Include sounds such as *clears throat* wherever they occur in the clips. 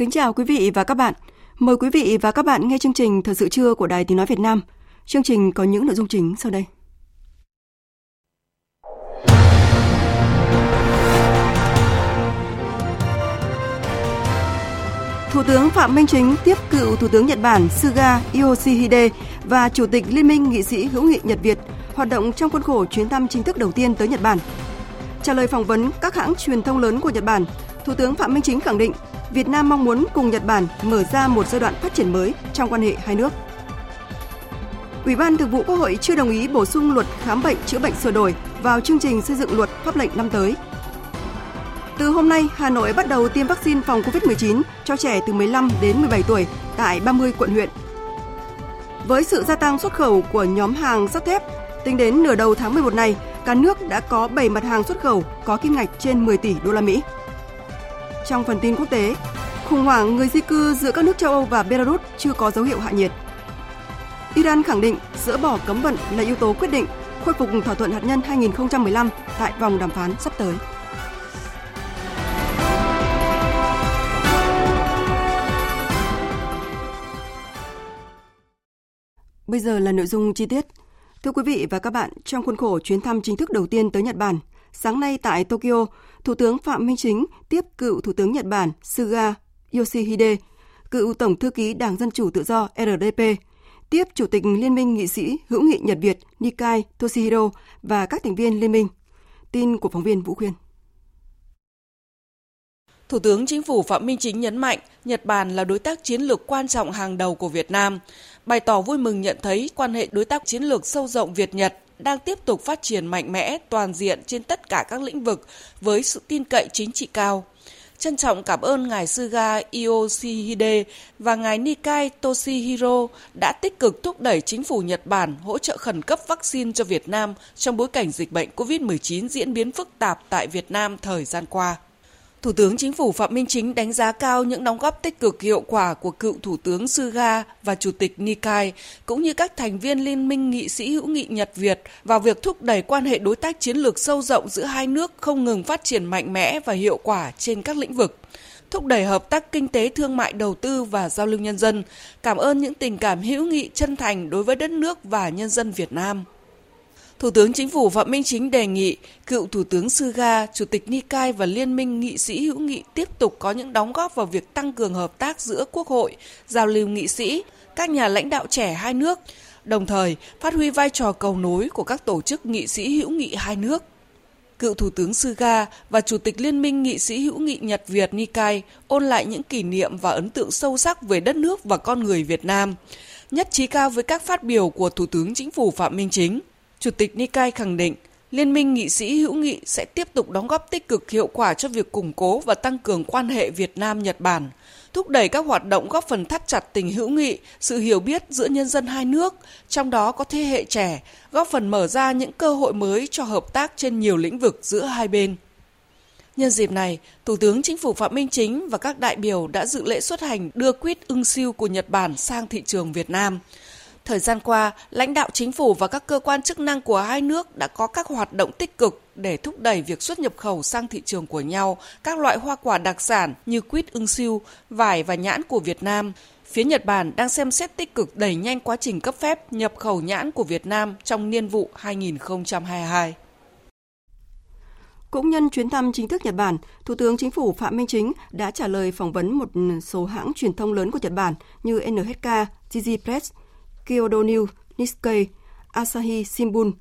Kính chào quý vị và các bạn. Mời quý vị và các bạn nghe chương trình Thời sự trưa của Đài Tiếng Nói Việt Nam. Chương trình có những nội dung chính sau đây. Thủ tướng Phạm Minh Chính tiếp cựu Thủ tướng Nhật Bản Suga Yoshihide và Chủ tịch Liên minh nghị sĩ hữu nghị Nhật Việt hoạt động trong khuôn khổ chuyến thăm chính thức đầu tiên tới Nhật Bản. Trả lời phỏng vấn các hãng truyền thông lớn của Nhật Bản, Thủ tướng Phạm Minh Chính khẳng định Việt Nam mong muốn cùng Nhật Bản mở ra một giai đoạn phát triển mới trong quan hệ hai nước. Ủy ban Thường vụ Quốc hội chưa đồng ý bổ sung luật khám bệnh chữa bệnh sửa đổi vào chương trình xây dựng luật pháp lệnh năm tới. Từ hôm nay, Hà Nội bắt đầu tiêm vaccine phòng COVID-19 cho trẻ từ 15 đến 17 tuổi tại 30 quận huyện. Với sự gia tăng xuất khẩu của nhóm hàng sắt thép, tính đến nửa đầu tháng 11 này, cả nước đã có 7 mặt hàng xuất khẩu có kim ngạch trên 10 tỷ đô la Mỹ. Trong phần tin quốc tế, khủng hoảng người di cư giữa các nước châu Âu và Belarus chưa có dấu hiệu hạ nhiệt. Iran khẳng định dỡ bỏ cấm vận là yếu tố quyết định khôi phục thỏa thuận hạt nhân 2015 tại vòng đàm phán sắp tới. Bây giờ là nội dung chi tiết. Thưa quý vị và các bạn, trong khuôn khổ chuyến thăm chính thức đầu tiên tới Nhật Bản, sáng nay tại Tokyo, Thủ tướng Phạm Minh Chính tiếp cựu Thủ tướng Nhật Bản Suga Yoshihide, cựu Tổng thư ký Đảng Dân Chủ Tự do RDP, tiếp Chủ tịch Liên minh nghị sĩ hữu nghị Nhật Việt Nikai Toshihiro và các thành viên liên minh. Tin của phóng viên Vũ Khuyên. Thủ tướng Chính phủ Phạm Minh Chính nhấn mạnh Nhật Bản là đối tác chiến lược quan trọng hàng đầu của Việt Nam, bày tỏ vui mừng nhận thấy quan hệ đối tác chiến lược sâu rộng Việt-Nhật đang tiếp tục phát triển mạnh mẽ, toàn diện trên tất cả các lĩnh vực với sự tin cậy chính trị cao. Trân trọng cảm ơn Ngài Suga Yoshihide và Ngài Nikai Toshihiro đã tích cực thúc đẩy chính phủ Nhật Bản hỗ trợ khẩn cấp vaccine cho Việt Nam trong bối cảnh dịch bệnh COVID-19 diễn biến phức tạp tại Việt Nam thời gian qua. Thủ tướng Chính phủ Phạm Minh Chính đánh giá cao những đóng góp tích cực hiệu quả của cựu Thủ tướng Suga và Chủ tịch Nikai, cũng như các thành viên Liên minh nghị sĩ hữu nghị Nhật Việt vào việc thúc đẩy quan hệ đối tác chiến lược sâu rộng giữa hai nước không ngừng phát triển mạnh mẽ và hiệu quả trên các lĩnh vực thúc đẩy hợp tác kinh tế thương mại đầu tư và giao lưu nhân dân, cảm ơn những tình cảm hữu nghị chân thành đối với đất nước và nhân dân Việt Nam. Thủ tướng Chính phủ Phạm Minh Chính đề nghị cựu Thủ tướng Suga, Chủ tịch Nikai và Liên minh nghị sĩ hữu nghị tiếp tục có những đóng góp vào việc tăng cường hợp tác giữa Quốc hội, giao lưu nghị sĩ, các nhà lãnh đạo trẻ hai nước, đồng thời phát huy vai trò cầu nối của các tổ chức nghị sĩ hữu nghị hai nước. Cựu Thủ tướng Suga và Chủ tịch Liên minh nghị sĩ hữu nghị Nhật Việt Nikai ôn lại những kỷ niệm và ấn tượng sâu sắc về đất nước và con người Việt Nam, nhất trí cao với các phát biểu của Thủ tướng Chính phủ Phạm Minh Chính. Chủ tịch Nikai khẳng định Liên minh nghị sĩ hữu nghị sẽ tiếp tục đóng góp tích cực hiệu quả cho việc củng cố và tăng cường quan hệ Việt Nam-Nhật Bản, thúc đẩy các hoạt động góp phần thắt chặt tình hữu nghị, sự hiểu biết giữa nhân dân hai nước, trong đó có thế hệ trẻ, góp phần mở ra những cơ hội mới cho hợp tác trên nhiều lĩnh vực giữa hai bên. Nhân dịp này, Thủ tướng Chính phủ Phạm Minh Chính và các đại biểu đã dự lễ xuất hành đưa quýt ưng siêu của Nhật Bản sang thị trường Việt Nam. Thời gian qua, lãnh đạo chính phủ và các cơ quan chức năng của hai nước đã có các hoạt động tích cực để thúc đẩy việc xuất nhập khẩu sang thị trường của nhau các loại hoa quả đặc sản như quýt ưng siêu, vải và nhãn của Việt Nam. Phía Nhật Bản đang xem xét tích cực đẩy nhanh quá trình cấp phép nhập khẩu nhãn của Việt Nam trong niên vụ 2022. Cũng nhân chuyến thăm chính thức Nhật Bản, Thủ tướng Chính phủ Phạm Minh Chính đã trả lời phỏng vấn một số hãng truyền thông lớn của Nhật Bản như NHK, Jiji Press, Kyodo News, Nikkei, Asahi Shimbun,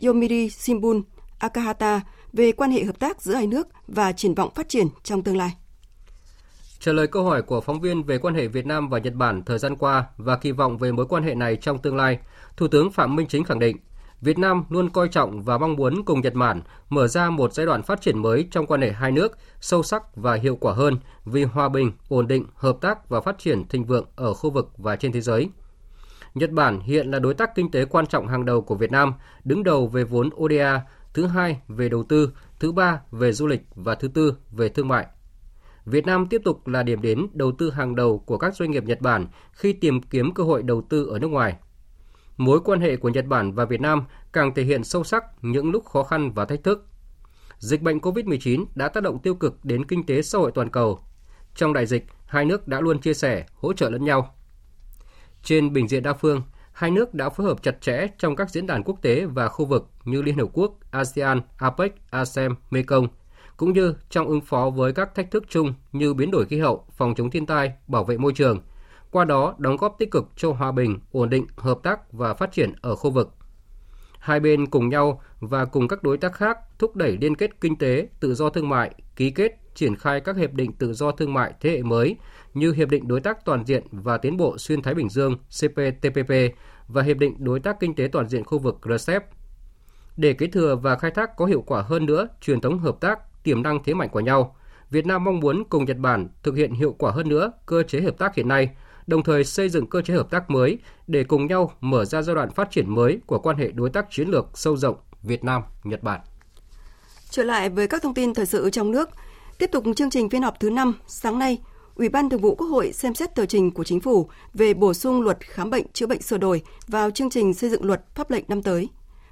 Yomiuri Shimbun, Akahata về quan hệ hợp tác giữa hai nước và triển vọng phát triển trong tương lai. Trả lời câu hỏi của phóng viên về quan hệ Việt Nam và Nhật Bản thời gian qua và kỳ vọng về mối quan hệ này trong tương lai, Thủ tướng Phạm Minh Chính khẳng định Việt Nam luôn coi trọng và mong muốn cùng Nhật Bản mở ra một giai đoạn phát triển mới trong quan hệ hai nước, sâu sắc và hiệu quả hơn vì hòa bình, ổn định, hợp tác và phát triển thịnh vượng ở khu vực và trên thế giới. Nhật Bản hiện là đối tác kinh tế quan trọng hàng đầu của Việt Nam, đứng đầu về vốn ODA, thứ hai về đầu tư, thứ ba về du lịch và thứ tư về thương mại. Việt Nam tiếp tục là điểm đến đầu tư hàng đầu của các doanh nghiệp Nhật Bản khi tìm kiếm cơ hội đầu tư ở nước ngoài. Mối quan hệ của Nhật Bản và Việt Nam càng thể hiện sâu sắc những lúc khó khăn và thách thức. Dịch bệnh COVID-19 đã tác động tiêu cực đến kinh tế xã hội toàn cầu. Trong đại dịch, hai nước đã luôn chia sẻ, hỗ trợ lẫn nhau. Trên bình diện đa phương, hai nước đã phối hợp chặt chẽ trong các diễn đàn quốc tế và khu vực như Liên Hợp Quốc, ASEAN, APEC, ASEM, Mekong, cũng như trong ứng phó với các thách thức chung như biến đổi khí hậu, phòng chống thiên tai, bảo vệ môi trường, qua đó đóng góp tích cực cho hòa bình, ổn định, hợp tác và phát triển ở khu vực. Hai bên cùng nhau và cùng các đối tác khác thúc đẩy liên kết kinh tế, tự do thương mại, ký kết, triển khai các hiệp định tự do thương mại thế hệ mới như Hiệp định Đối tác Toàn diện và Tiến bộ Xuyên Thái Bình Dương CPTPP và Hiệp định Đối tác Kinh tế Toàn diện khu vực RCEP. Để kế thừa và khai thác có hiệu quả hơn nữa truyền thống hợp tác, tiềm năng thế mạnh của nhau, Việt Nam mong muốn cùng Nhật Bản thực hiện hiệu quả hơn nữa cơ chế hợp tác hiện nay, đồng thời xây dựng cơ chế hợp tác mới để cùng nhau mở ra giai đoạn phát triển mới của quan hệ đối tác chiến lược sâu rộng Việt Nam Nhật Bản. Trở lại với các thông tin thời sự trong nước, tiếp tục chương trình phiên họp thứ 5 sáng nay, Ủy ban Thường vụ Quốc hội xem xét tờ trình của Chính phủ về bổ sung luật khám bệnh chữa bệnh sửa đổi vào chương trình xây dựng luật pháp lệnh năm tới.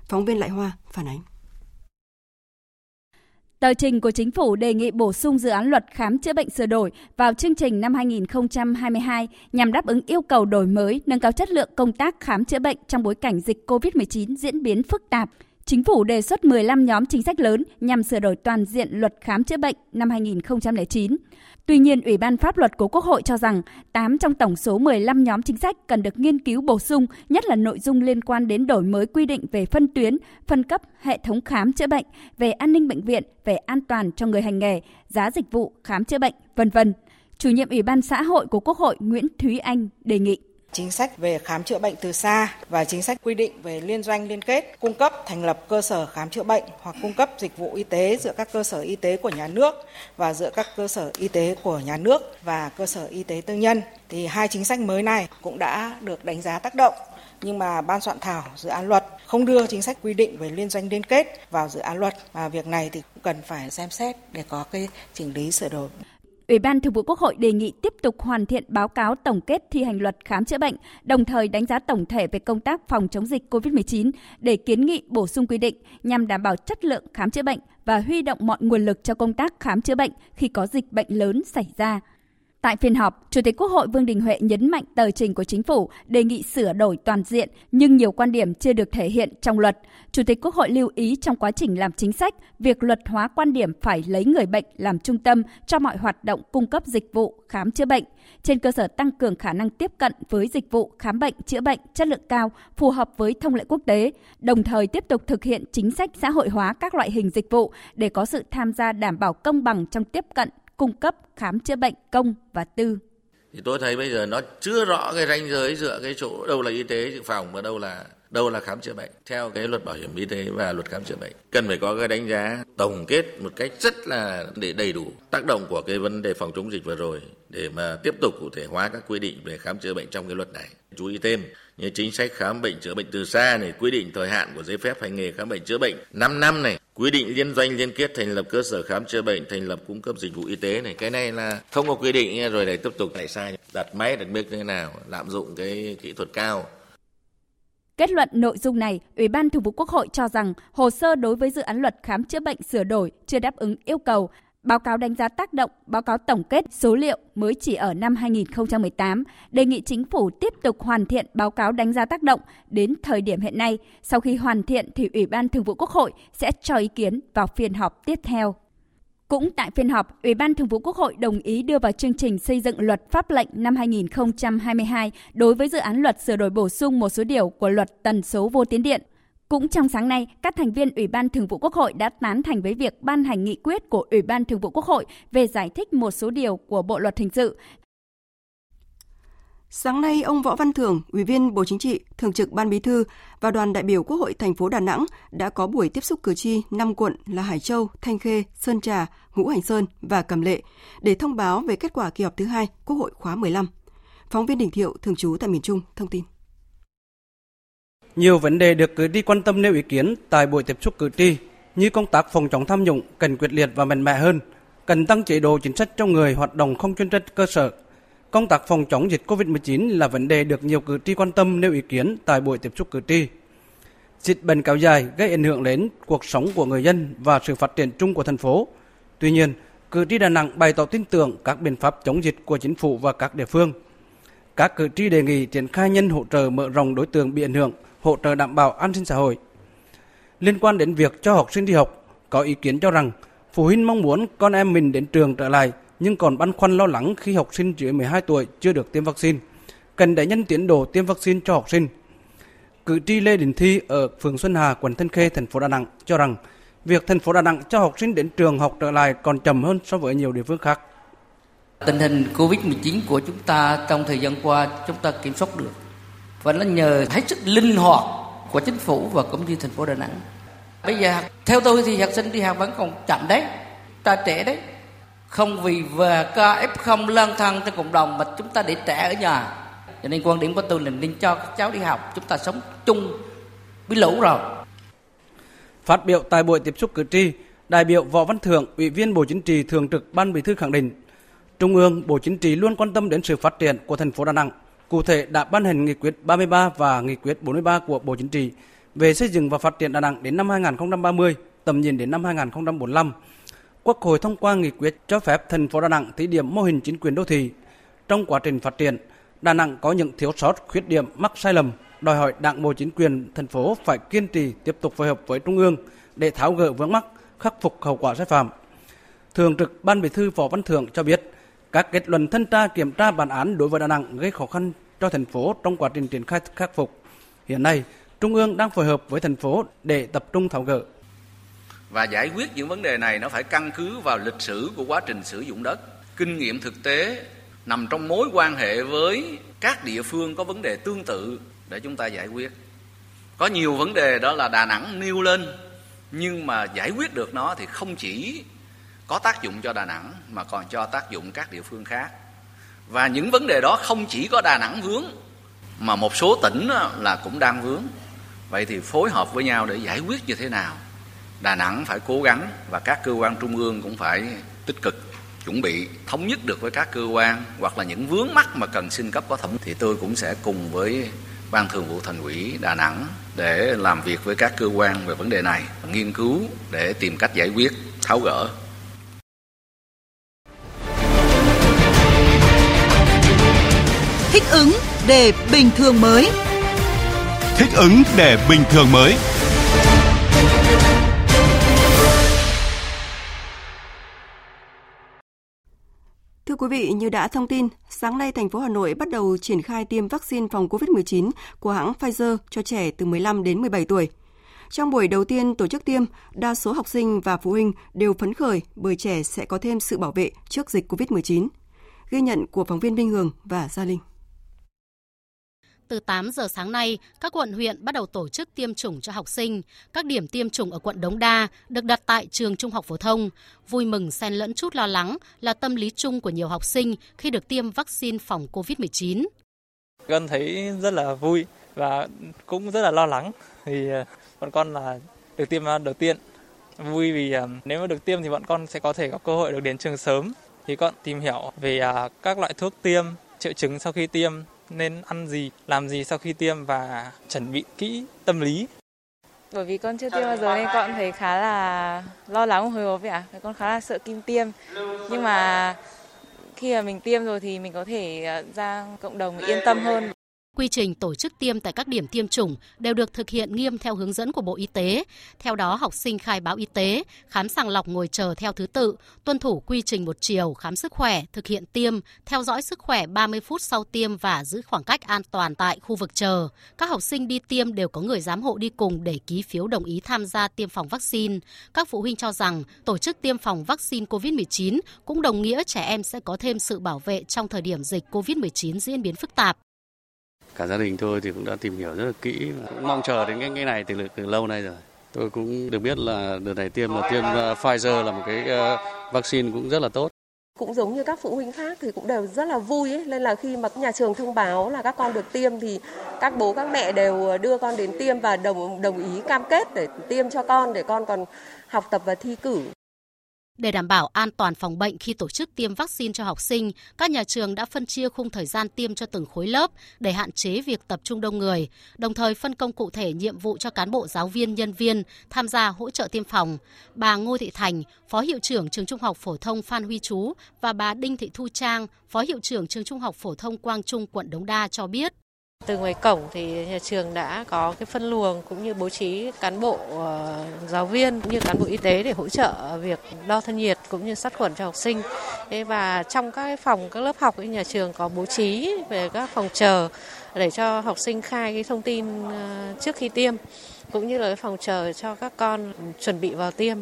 Phóng viên Lại Hoa phản ánh. Tờ trình của chính phủ đề nghị bổ sung dự án luật khám chữa bệnh sửa đổi vào chương trình năm 2022 nhằm đáp ứng yêu cầu đổi mới, nâng cao chất lượng công tác khám chữa bệnh trong bối cảnh dịch COVID-19 diễn biến phức tạp. Chính phủ đề xuất 15 nhóm chính sách lớn nhằm sửa đổi toàn diện luật khám chữa bệnh năm 2009. Tuy nhiên, Ủy ban Pháp luật của Quốc hội cho rằng 8 trong tổng số 15 nhóm chính sách cần được nghiên cứu bổ sung, nhất là nội dung liên quan đến đổi mới quy định về phân tuyến, phân cấp hệ thống khám chữa bệnh, về an ninh bệnh viện, về an toàn cho người hành nghề, giá dịch vụ khám chữa bệnh, vân vân. Chủ nhiệm Ủy ban xã hội của Quốc hội Nguyễn Thúy Anh đề nghị chính sách về khám chữa bệnh từ xa và chính sách quy định về liên doanh liên kết, cung cấp thành lập cơ sở khám chữa bệnh hoặc cung cấp dịch vụ y tế giữa các cơ sở y tế của nhà nước và giữa các cơ sở y tế của nhà nước và cơ sở y tế tư nhân. Thì hai chính sách mới này cũng đã được đánh giá tác động nhưng mà ban soạn thảo dự án luật không đưa chính sách quy định về liên doanh liên kết vào dự án luật và việc này thì cũng cần phải xem xét để có cái chỉnh lý sửa đổi. Ủy ban Thường vụ Quốc hội đề nghị tiếp tục hoàn thiện báo cáo tổng kết thi hành luật khám chữa bệnh, đồng thời đánh giá tổng thể về công tác phòng chống dịch COVID-19 để kiến nghị bổ sung quy định nhằm đảm bảo chất lượng khám chữa bệnh và huy động mọi nguồn lực cho công tác khám chữa bệnh khi có dịch bệnh lớn xảy ra. Tại phiên họp, Chủ tịch Quốc hội Vương Đình Huệ nhấn mạnh tờ trình của chính phủ đề nghị sửa đổi toàn diện nhưng nhiều quan điểm chưa được thể hiện trong luật. Chủ tịch Quốc hội lưu ý trong quá trình làm chính sách, việc luật hóa quan điểm phải lấy người bệnh làm trung tâm cho mọi hoạt động cung cấp dịch vụ khám chữa bệnh, trên cơ sở tăng cường khả năng tiếp cận với dịch vụ khám bệnh chữa bệnh chất lượng cao phù hợp với thông lệ quốc tế, đồng thời tiếp tục thực hiện chính sách xã hội hóa các loại hình dịch vụ để có sự tham gia đảm bảo công bằng trong tiếp cận cung cấp, khám chữa bệnh công và tư. Thì tôi thấy bây giờ nó chưa rõ cái ranh giới giữa cái chỗ đâu là y tế dự phòng và đâu là đâu là khám chữa bệnh theo cái luật bảo hiểm y tế và luật khám chữa bệnh, cần phải có cái đánh giá tổng kết một cách rất là để đầy đủ tác động của cái vấn đề phòng chống dịch vừa rồi để mà tiếp tục cụ thể hóa các quy định về khám chữa bệnh trong cái luật này chú ý thêm như chính sách khám bệnh chữa bệnh từ xa này quy định thời hạn của giấy phép hành nghề khám bệnh chữa bệnh 5 năm này quy định liên doanh liên kết thành lập cơ sở khám chữa bệnh thành lập cung cấp dịch vụ y tế này cái này là không có quy định rồi lại tiếp tục lại sai đặt máy đặt mic như thế nào lạm dụng cái kỹ thuật cao Kết luận nội dung này, Ủy ban Thường vụ Quốc hội cho rằng hồ sơ đối với dự án luật khám chữa bệnh sửa đổi chưa đáp ứng yêu cầu. Báo cáo đánh giá tác động, báo cáo tổng kết số liệu mới chỉ ở năm 2018, đề nghị chính phủ tiếp tục hoàn thiện báo cáo đánh giá tác động đến thời điểm hiện nay. Sau khi hoàn thiện thì Ủy ban Thường vụ Quốc hội sẽ cho ý kiến vào phiên họp tiếp theo. Cũng tại phiên họp, Ủy ban Thường vụ Quốc hội đồng ý đưa vào chương trình xây dựng luật pháp lệnh năm 2022 đối với dự án luật sửa đổi bổ sung một số điều của luật tần số vô tuyến điện. Cũng trong sáng nay, các thành viên Ủy ban Thường vụ Quốc hội đã tán thành với việc ban hành nghị quyết của Ủy ban Thường vụ Quốc hội về giải thích một số điều của Bộ luật hình sự Sáng nay, ông Võ Văn Thưởng, Ủy viên Bộ Chính trị, Thường trực Ban Bí thư và đoàn đại biểu Quốc hội thành phố Đà Nẵng đã có buổi tiếp xúc cử tri 5 quận là Hải Châu, Thanh Khê, Sơn Trà, Ngũ Hành Sơn và Cẩm Lệ để thông báo về kết quả kỳ họp thứ hai Quốc hội khóa 15. Phóng viên Đình Thiệu, thường trú tại miền Trung, thông tin. Nhiều vấn đề được cử tri quan tâm nêu ý kiến tại buổi tiếp xúc cử tri như công tác phòng chống tham nhũng cần quyết liệt và mạnh mẽ hơn, cần tăng chế độ chính sách cho người hoạt động không chuyên trách cơ sở, Công tác phòng chống dịch COVID-19 là vấn đề được nhiều cử tri quan tâm nêu ý kiến tại buổi tiếp xúc cử tri. Dịch bệnh kéo dài gây ảnh hưởng đến cuộc sống của người dân và sự phát triển chung của thành phố. Tuy nhiên, cử tri Đà Nẵng bày tỏ tin tưởng các biện pháp chống dịch của chính phủ và các địa phương. Các cử tri đề nghị triển khai nhân hỗ trợ mở rộng đối tượng bị ảnh hưởng, hỗ trợ đảm bảo an sinh xã hội. Liên quan đến việc cho học sinh đi học, có ý kiến cho rằng phụ huynh mong muốn con em mình đến trường trở lại nhưng còn băn khoăn lo lắng khi học sinh dưới 12 tuổi chưa được tiêm vaccine. Cần đẩy nhanh tiến độ tiêm vaccine cho học sinh. Cử tri Lê Đình Thi ở phường Xuân Hà, quận Thanh Khê, thành phố Đà Nẵng cho rằng việc thành phố Đà Nẵng cho học sinh đến trường học trở lại còn chậm hơn so với nhiều địa phương khác. Tình hình Covid-19 của chúng ta trong thời gian qua chúng ta kiểm soát được và nó nhờ hết sức linh hoạt của chính phủ và cũng như thành phố Đà Nẵng. Bây giờ theo tôi thì học sinh đi học vẫn còn chậm đấy, ta trẻ đấy. Không vì về ca F0 lang thang trong cộng đồng mà chúng ta để trẻ ở nhà. Cho nên quan điểm của tôi là nên cho các cháu đi học chúng ta sống chung với lũ rồi. Phát biểu tại buổi tiếp xúc cử tri đại biểu võ văn thưởng ủy viên bộ chính trị thường trực ban bí thư khẳng định trung ương bộ chính trị luôn quan tâm đến sự phát triển của thành phố đà nẵng cụ thể đã ban hành nghị quyết 33 và nghị quyết 43 của bộ chính trị về xây dựng và phát triển đà nẵng đến năm 2030 tầm nhìn đến năm 2045 Quốc hội thông qua nghị quyết cho phép thành phố Đà Nẵng thí điểm mô hình chính quyền đô thị. Trong quá trình phát triển, Đà Nẵng có những thiếu sót, khuyết điểm, mắc sai lầm, đòi hỏi Đảng bộ chính quyền thành phố phải kiên trì tiếp tục phối hợp với Trung ương để tháo gỡ vướng mắc, khắc phục hậu quả sai phạm. Thường trực Ban Bí thư Võ Văn Thưởng cho biết, các kết luận thanh tra kiểm tra bản án đối với Đà Nẵng gây khó khăn cho thành phố trong quá trình triển khai khắc phục. Hiện nay, Trung ương đang phối hợp với thành phố để tập trung tháo gỡ. Và giải quyết những vấn đề này nó phải căn cứ vào lịch sử của quá trình sử dụng đất. Kinh nghiệm thực tế nằm trong mối quan hệ với các địa phương có vấn đề tương tự để chúng ta giải quyết. Có nhiều vấn đề đó là đà nẵng nêu lên nhưng mà giải quyết được nó thì không chỉ có tác dụng cho đà nẵng mà còn cho tác dụng các địa phương khác và những vấn đề đó không chỉ có đà nẵng vướng, mà một số tỉnh là cũng đang vướng. Vậy thì phối hợp với nhau để giải quyết như thế nào? Đà Nẵng phải cố gắng và các cơ quan trung ương cũng phải tích cực chuẩn bị, thống nhất được với các cơ quan hoặc là những vướng mắc mà cần xin cấp có thẩm. Thì tôi cũng sẽ cùng với ban thường vụ thành ủy Đà Nẵng để làm việc với các cơ quan về vấn đề này, nghiên cứu để tìm cách giải quyết, tháo gỡ. Thích ứng để bình thường mới thích ứng để bình thường mới Thưa quý vị, như đã thông tin, sáng nay thành phố Hà Nội bắt đầu triển khai tiêm vaccine phòng COVID-19 của hãng Pfizer cho trẻ từ 15 đến 17 tuổi. Trong buổi đầu tiên tổ chức tiêm, đa số học sinh và phụ huynh đều phấn khởi bởi trẻ sẽ có thêm sự bảo vệ trước dịch COVID-19. Ghi nhận của phóng viên Minh Hường và Gia Linh. Từ 8 giờ sáng nay, các quận huyện bắt đầu tổ chức tiêm chủng cho học sinh. Các điểm tiêm chủng ở quận Đống Đa được đặt tại trường Trung học phổ thông. Vui mừng xen lẫn chút lo lắng là tâm lý chung của nhiều học sinh khi được tiêm vaccine phòng COVID-19. Con thấy rất là vui và cũng rất là lo lắng vì ờ, bọn con là được tiêm ờ, đầu tiên. Vui vì ờ, nếu mà được tiêm thì bọn con sẽ có thể có cơ hội được đến trường sớm. Thì con tìm hiểu về à, các loại thuốc tiêm, triệu chứng sau khi tiêm nên ăn gì, làm gì sau khi tiêm và chuẩn bị kỹ tâm lý. Bởi vì con chưa tiêm bao giờ nên con thấy khá là lo lắng hồi hộp vậy ạ. À. Con khá là sợ kim tiêm. Nhưng mà khi mà mình tiêm rồi thì mình có thể ờ, ra cộng đồng yên tâm hơn. Quy trình tổ chức tiêm tại các điểm tiêm chủng đều được thực hiện nghiêm theo hướng dẫn của Bộ Y tế. Theo đó, học sinh khai báo y tế, khám sàng lọc ngồi chờ theo thứ tự, tuân thủ quy trình một chiều, khám sức khỏe, thực hiện tiêm, theo dõi sức khỏe 30 phút sau tiêm và giữ khoảng cách an toàn tại khu vực chờ. Các học sinh đi tiêm đều có người giám hộ đi cùng để ký phiếu đồng ý tham gia tiêm phòng vaccine. Các phụ huynh cho rằng tổ chức tiêm phòng vaccine COVID-19 cũng đồng nghĩa trẻ em sẽ có thêm sự bảo vệ trong thời điểm dịch COVID-19 diễn biến phức tạp cả gia đình tôi thì cũng đã tìm hiểu rất là kỹ. Cũng mong chờ đến cái ngày này từ, từ lâu nay rồi. Tôi cũng được biết là đợt này tiêm là tiêm uh, Pfizer là một cái uh, vaccine cũng rất là tốt. Cũng giống như các phụ huynh khác thì cũng đều rất là vui ấy. nên là khi mà nhà trường thông báo là các con được tiêm thì các bố các mẹ đều đưa con đến tiêm và đồng đồng ý cam kết để tiêm cho con để con còn học tập và thi cử để đảm bảo an toàn phòng bệnh khi tổ chức tiêm vaccine cho học sinh, các nhà trường đã phân chia khung thời gian tiêm cho từng khối lớp để hạn chế việc tập trung đông người, đồng thời phân công cụ thể nhiệm vụ cho cán bộ giáo viên, nhân viên tham gia hỗ trợ tiêm phòng. Bà Ngô Thị Thành, Phó Hiệu trưởng Trường Trung học Phổ thông Phan Huy Chú và bà Đinh Thị Thu Trang, Phó Hiệu trưởng Trường Trung học Phổ thông Quang Trung, quận Đống Đa cho biết. Từ ngoài cổng thì nhà trường đã có cái phân luồng cũng như bố trí cán bộ ờ, giáo viên cũng như cán bộ y tế để hỗ trợ việc đo thân nhiệt cũng như sát khuẩn cho học sinh. và trong các phòng, các lớp học thì nhà trường có bố trí về các phòng chờ để cho học sinh khai cái thông tin ờ, trước khi tiêm, cũng như là cái phòng chờ cho các con chuẩn bị vào tiêm.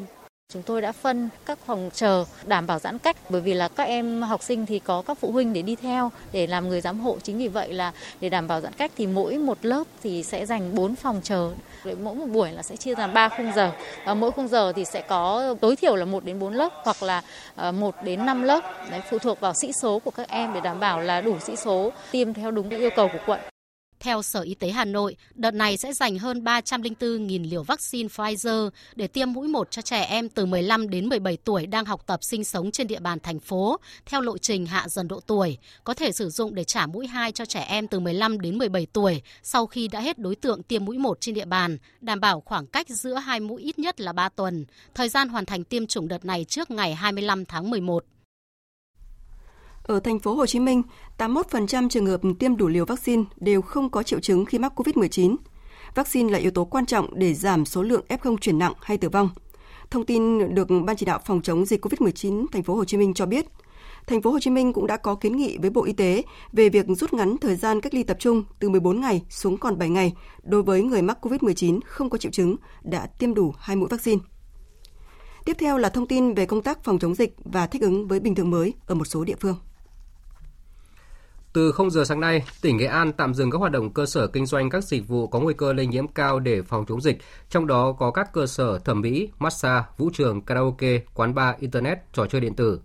Chúng tôi đã phân các phòng chờ đảm bảo giãn cách bởi vì là các em học sinh thì có các phụ huynh để đi theo để làm người giám hộ. Chính vì vậy là để đảm bảo giãn cách thì mỗi một lớp thì sẽ dành 4 phòng chờ. Mỗi một buổi là sẽ chia ra 3 khung giờ. Và mỗi khung giờ thì sẽ có tối thiểu là 1 đến 4 lớp hoặc là ờ, 1 đến 5 lớp. Đấy, phụ thuộc vào sĩ số của các em để đảm bảo là đủ sĩ số tiêm theo đúng yêu cầu của quận. Theo Sở Y tế Hà Nội, đợt này sẽ dành hơn 304.000 liều vaccine Pfizer để tiêm mũi 1 cho trẻ em từ 15 đến 17 tuổi đang học tập sinh sống trên địa bàn thành phố, theo lộ trình hạ dần độ tuổi, có thể sử dụng để trả mũi 2 cho trẻ em từ 15 đến 17 tuổi sau khi đã hết đối tượng tiêm mũi 1 trên địa bàn, đảm bảo khoảng cách giữa hai mũi ít nhất là 3 tuần. Thời gian hoàn thành tiêm chủng đợt này trước ngày 25 tháng 11. Ở thành phố Hồ Chí Minh, 81% trường hợp tiêm đủ liều vaccine đều không có triệu chứng khi mắc COVID-19. Vaccine là yếu tố quan trọng để giảm số lượng F0 chuyển nặng hay tử vong. Thông tin được Ban chỉ đạo phòng chống dịch COVID-19 thành phố Hồ Chí Minh cho biết, thành phố Hồ Chí Minh cũng đã có kiến nghị với Bộ Y tế về việc rút ngắn thời gian cách ly tập trung từ 14 ngày xuống còn 7 ngày đối với người mắc COVID-19 không có triệu chứng đã tiêm đủ hai mũi vaccine. Tiếp theo là thông tin về công tác phòng chống dịch và thích ứng với bình thường mới ở một số địa phương. Từ 0 giờ sáng nay, tỉnh Nghệ An tạm dừng các hoạt động cơ sở kinh doanh các dịch vụ có nguy cơ lây nhiễm cao để phòng chống dịch, trong đó có các cơ sở thẩm mỹ, massage, vũ trường, karaoke, quán bar, internet, trò chơi điện tử.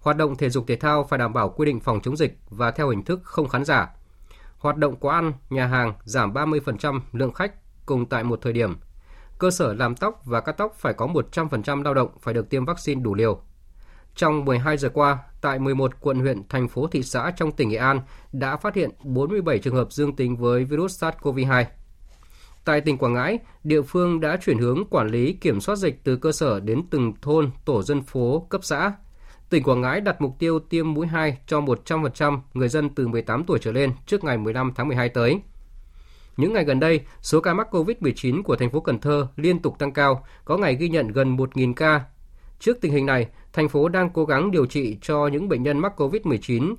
Hoạt động thể dục thể thao phải đảm bảo quy định phòng chống dịch và theo hình thức không khán giả. Hoạt động quán ăn, nhà hàng giảm 30% lượng khách cùng tại một thời điểm. Cơ sở làm tóc và cắt tóc phải có 100% lao động phải được tiêm vaccine đủ liều. Trong 12 giờ qua, tại 11 quận huyện, thành phố, thị xã trong tỉnh Nghệ An đã phát hiện 47 trường hợp dương tính với virus SARS-CoV-2. Tại tỉnh Quảng Ngãi, địa phương đã chuyển hướng quản lý kiểm soát dịch từ cơ sở đến từng thôn, tổ dân phố, cấp xã. Tỉnh Quảng Ngãi đặt mục tiêu tiêm mũi 2 cho 100% người dân từ 18 tuổi trở lên trước ngày 15 tháng 12 tới. Những ngày gần đây, số ca mắc COVID-19 của thành phố Cần Thơ liên tục tăng cao, có ngày ghi nhận gần 1.000 ca. Trước tình hình này, thành phố đang cố gắng điều trị cho những bệnh nhân mắc COVID-19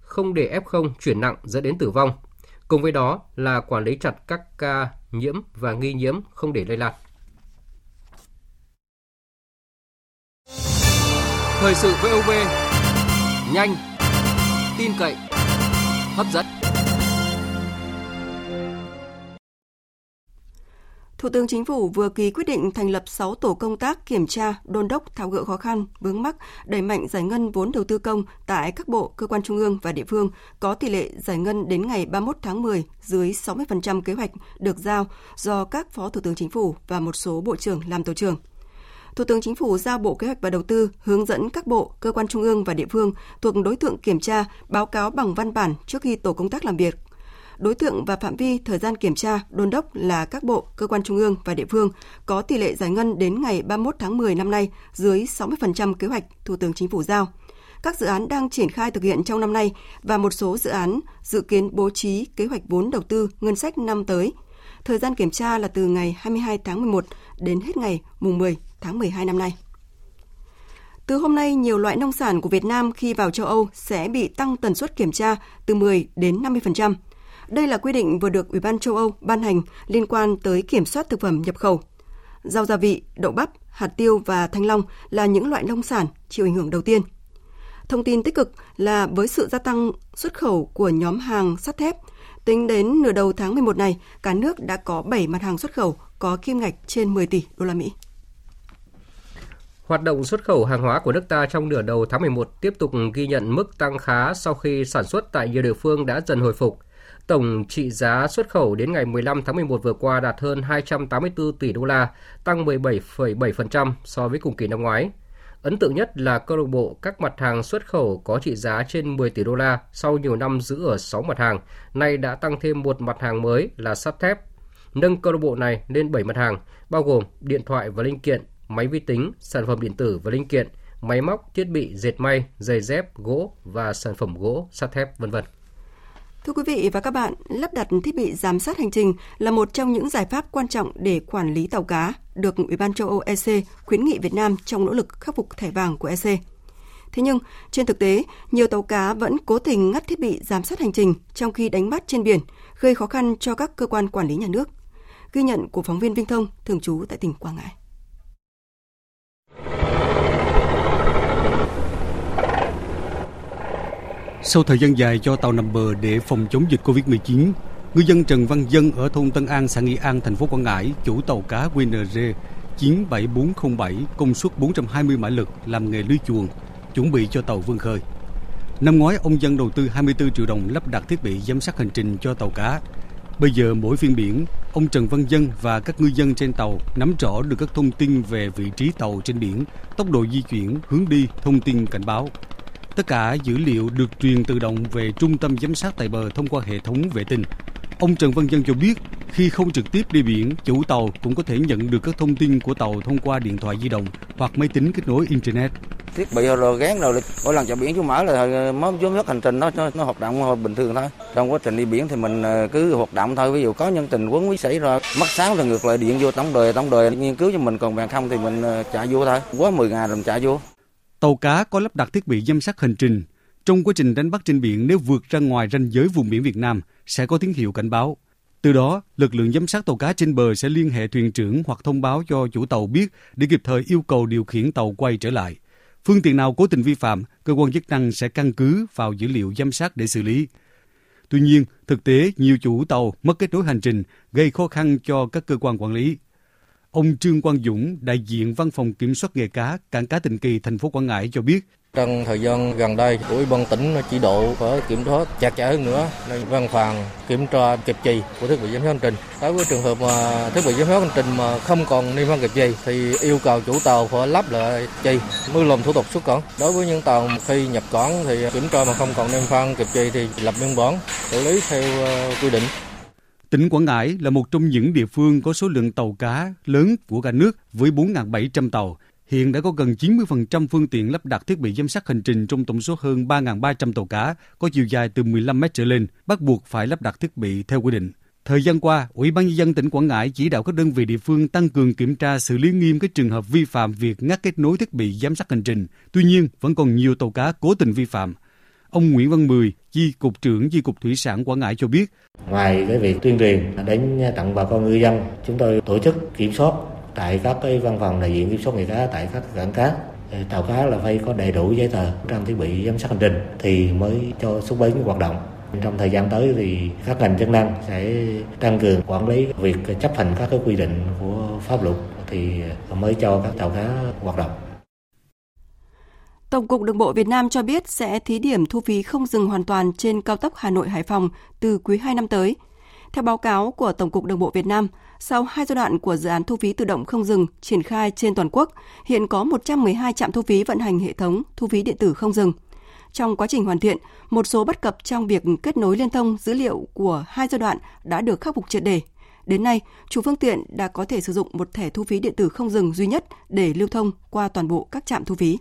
không để F0 chuyển nặng dẫn đến tử vong. Cùng với đó là quản lý chặt các ca nhiễm và nghi nhiễm không để lây lan. Thời sự VOV nhanh, tin cậy, hấp dẫn. Thủ tướng Chính phủ vừa ký quyết định thành lập 6 tổ công tác kiểm tra, đôn đốc, tháo gỡ khó khăn, vướng mắc, đẩy mạnh giải ngân vốn đầu tư công tại các bộ, cơ quan trung ương và địa phương có tỷ lệ giải ngân đến ngày 31 tháng 10 dưới 60% kế hoạch được giao do các Phó Thủ tướng Chính phủ và một số bộ trưởng làm tổ trưởng. Thủ tướng Chính phủ giao Bộ Kế hoạch và Đầu tư hướng dẫn các bộ, cơ quan trung ương và địa phương thuộc đối tượng kiểm tra báo cáo bằng văn bản trước khi tổ công tác làm việc Đối tượng và phạm vi thời gian kiểm tra, đôn đốc là các bộ, cơ quan trung ương và địa phương có tỷ lệ giải ngân đến ngày 31 tháng 10 năm nay dưới 60% kế hoạch Thủ tướng Chính phủ giao. các dự án đang triển khai thực hiện trong năm nay và một số dự án dự kiến bố trí kế hoạch vốn đầu tư ngân sách năm tới. Thời gian kiểm tra là từ ngày 22 tháng 11 đến hết ngày mùng 10 tháng 12 năm nay. Từ hôm nay, nhiều loại nông sản của Việt Nam khi vào châu Âu sẽ bị tăng tần suất kiểm tra từ 10 đến 50%. Đây là quy định vừa được Ủy ban châu Âu ban hành liên quan tới kiểm soát thực phẩm nhập khẩu. Rau gia vị, đậu bắp, hạt tiêu và thanh long là những loại nông sản chịu ảnh hưởng đầu tiên. Thông tin tích cực là với sự gia tăng xuất khẩu của nhóm hàng sắt thép, tính đến nửa đầu tháng 11 này, cả nước đã có 7 mặt hàng xuất khẩu có kim ngạch trên 10 tỷ đô la Mỹ. Hoạt động xuất khẩu hàng hóa của nước ta trong nửa đầu tháng 11 tiếp tục ghi nhận mức tăng khá sau khi sản xuất tại nhiều địa phương đã dần hồi phục. Tổng trị giá xuất khẩu đến ngày 15 tháng 11 vừa qua đạt hơn 284 tỷ đô la, tăng 17,7% so với cùng kỳ năm ngoái. Ấn tượng nhất là câu lạc bộ các mặt hàng xuất khẩu có trị giá trên 10 tỷ đô la sau nhiều năm giữ ở 6 mặt hàng, nay đã tăng thêm một mặt hàng mới là sắt thép. Nâng câu lạc bộ này lên 7 mặt hàng, bao gồm điện thoại và linh kiện, máy vi tính, sản phẩm điện tử và linh kiện, máy móc, thiết bị dệt may, giày dép, gỗ và sản phẩm gỗ, sắt thép, vân vân. Thưa quý vị và các bạn, lắp đặt thiết bị giám sát hành trình là một trong những giải pháp quan trọng để quản lý tàu cá, được Ủy ban châu Âu EC khuyến nghị Việt Nam trong nỗ lực khắc phục thẻ vàng của EC. Thế nhưng, trên thực tế, nhiều tàu cá vẫn cố tình ngắt thiết bị giám sát hành trình trong khi đánh bắt trên biển, gây khó khăn cho các cơ quan quản lý nhà nước. Ghi nhận của phóng viên Vinh Thông, thường trú tại tỉnh Quảng Ngãi. Sau thời gian dài cho tàu nằm bờ để phòng chống dịch Covid-19, ngư dân Trần Văn Dân ở thôn Tân An, xã Nghi An, thành phố Quảng Ngãi, chủ tàu cá QNG 97407 công suất 420 mã lực làm nghề lưới chuồng, chuẩn bị cho tàu vươn khơi. Năm ngoái, ông Dân đầu tư 24 triệu đồng lắp đặt thiết bị giám sát hành trình cho tàu cá. Bây giờ mỗi phiên biển, ông Trần Văn Dân và các ngư dân trên tàu nắm rõ được các thông tin về vị trí tàu trên biển, tốc độ di chuyển, hướng đi, thông tin cảnh báo. Tất cả dữ liệu được truyền tự động về trung tâm giám sát tại bờ thông qua hệ thống vệ tinh. Ông Trần Văn Dân cho biết, khi không trực tiếp đi biển, chủ tàu cũng có thể nhận được các thông tin của tàu thông qua điện thoại di động hoặc máy tính kết nối Internet. Thiết bị rồi gán rồi, mỗi lần chạy biển chú mở là mới giám sát hành trình nó, nó, nó hoạt động bình thường thôi. Trong quá trình đi biển thì mình ờ, cứ hoạt động thôi, ví dụ có nhân tình quấn quý xảy ra, mất sáng thì ngược lại điện vô tổng đời, tổng đời nghiên cứu cho mình còn bàn không thì mình ờ, chạy vô thôi. Quá 10 ngày rồi mình chạy vô. Tàu cá có lắp đặt thiết bị giám sát hành trình. Trong quá trình đánh bắt trên biển nếu vượt ra ngoài ranh giới vùng biển Việt Nam sẽ có tín hiệu cảnh báo. Từ đó, lực lượng giám sát tàu cá trên bờ sẽ liên hệ thuyền trưởng hoặc thông báo cho chủ tàu biết để kịp thời yêu cầu điều khiển tàu quay trở lại. Phương tiện nào cố tình vi phạm, cơ quan chức năng sẽ căn cứ vào dữ liệu giám sát để xử lý. Tuy nhiên, thực tế nhiều chủ tàu mất kết nối hành trình gây khó khăn cho các cơ quan quản lý. Ông Trương Quang Dũng, đại diện Văn phòng Kiểm soát nghề cá, cảng cá Tịnh Kỳ, thành phố Quảng Ngãi cho biết, trong thời gian gần đây, của Ủy ban tỉnh chỉ độ phải kiểm soát chặt chẽ hơn nữa, nên văn phòng kiểm tra kịp trì của thiết bị giám sát hành trình. Đối với trường hợp mà thiết bị giám sát hành trình mà không còn niêm phong kịp trì thì yêu cầu chủ tàu phải lắp lại trì mới làm thủ tục xuất cảng. Đối với những tàu khi nhập cảng thì kiểm tra mà không còn niêm phong kịp trì thì lập biên bản xử lý theo ờ, quy định. Tỉnh Quảng Ngãi là một trong những địa phương có số lượng tàu cá lớn của cả nước với 4.700 tàu. Hiện đã có gần 90% phương tiện lắp đặt thiết bị giám sát hành trình trong tổng số hơn 3.300 tàu cá có chiều dài từ 15 mét trở lên, bắt buộc phải lắp đặt thiết bị theo quy định. Thời gian qua, Ủy ban nhân dân tỉnh Quảng Ngãi chỉ đạo các đơn vị địa phương tăng cường kiểm tra xử lý nghiêm các trường hợp vi phạm việc ngắt kết nối thiết bị giám sát hành trình. Tuy nhiên, vẫn còn nhiều tàu cá cố tình vi phạm. Ông Nguyễn Văn Mười, Chi cục trưởng Chi cục Thủy sản Quảng Ngãi cho biết. Ngoài cái việc tuyên truyền đến tặng bà con ngư dân, chúng tôi tổ chức kiểm soát tại các cái văn phòng đại diện kiểm soát nghề cá tại các cảng cá tàu cá là phải có đầy đủ giấy tờ trang thiết bị giám sát hành trình thì mới cho xuất bến hoạt động trong thời gian tới thì các ngành chức năng sẽ tăng cường quản lý việc chấp hành các cái quy định của pháp luật thì mới cho các tàu cá hoạt động. Tổng cục Đường bộ Việt Nam cho biết sẽ thí điểm thu phí không dừng hoàn toàn trên cao tốc Hà Nội Hải Phòng từ quý 2 năm tới. Theo báo cáo của Tổng cục Đường bộ Việt Nam, sau hai giai đoạn của dự án thu phí tự động không dừng triển khai trên toàn quốc, hiện có 112 trạm thu phí vận hành hệ thống thu phí điện tử không dừng. Trong quá trình hoàn thiện, một số bất cập trong việc kết nối liên thông dữ liệu của hai giai đoạn đã được khắc phục triệt đề. Đến nay, chủ phương tiện đã có thể sử dụng một thẻ thu phí điện tử không dừng duy nhất để lưu thông qua toàn bộ các trạm thu phí.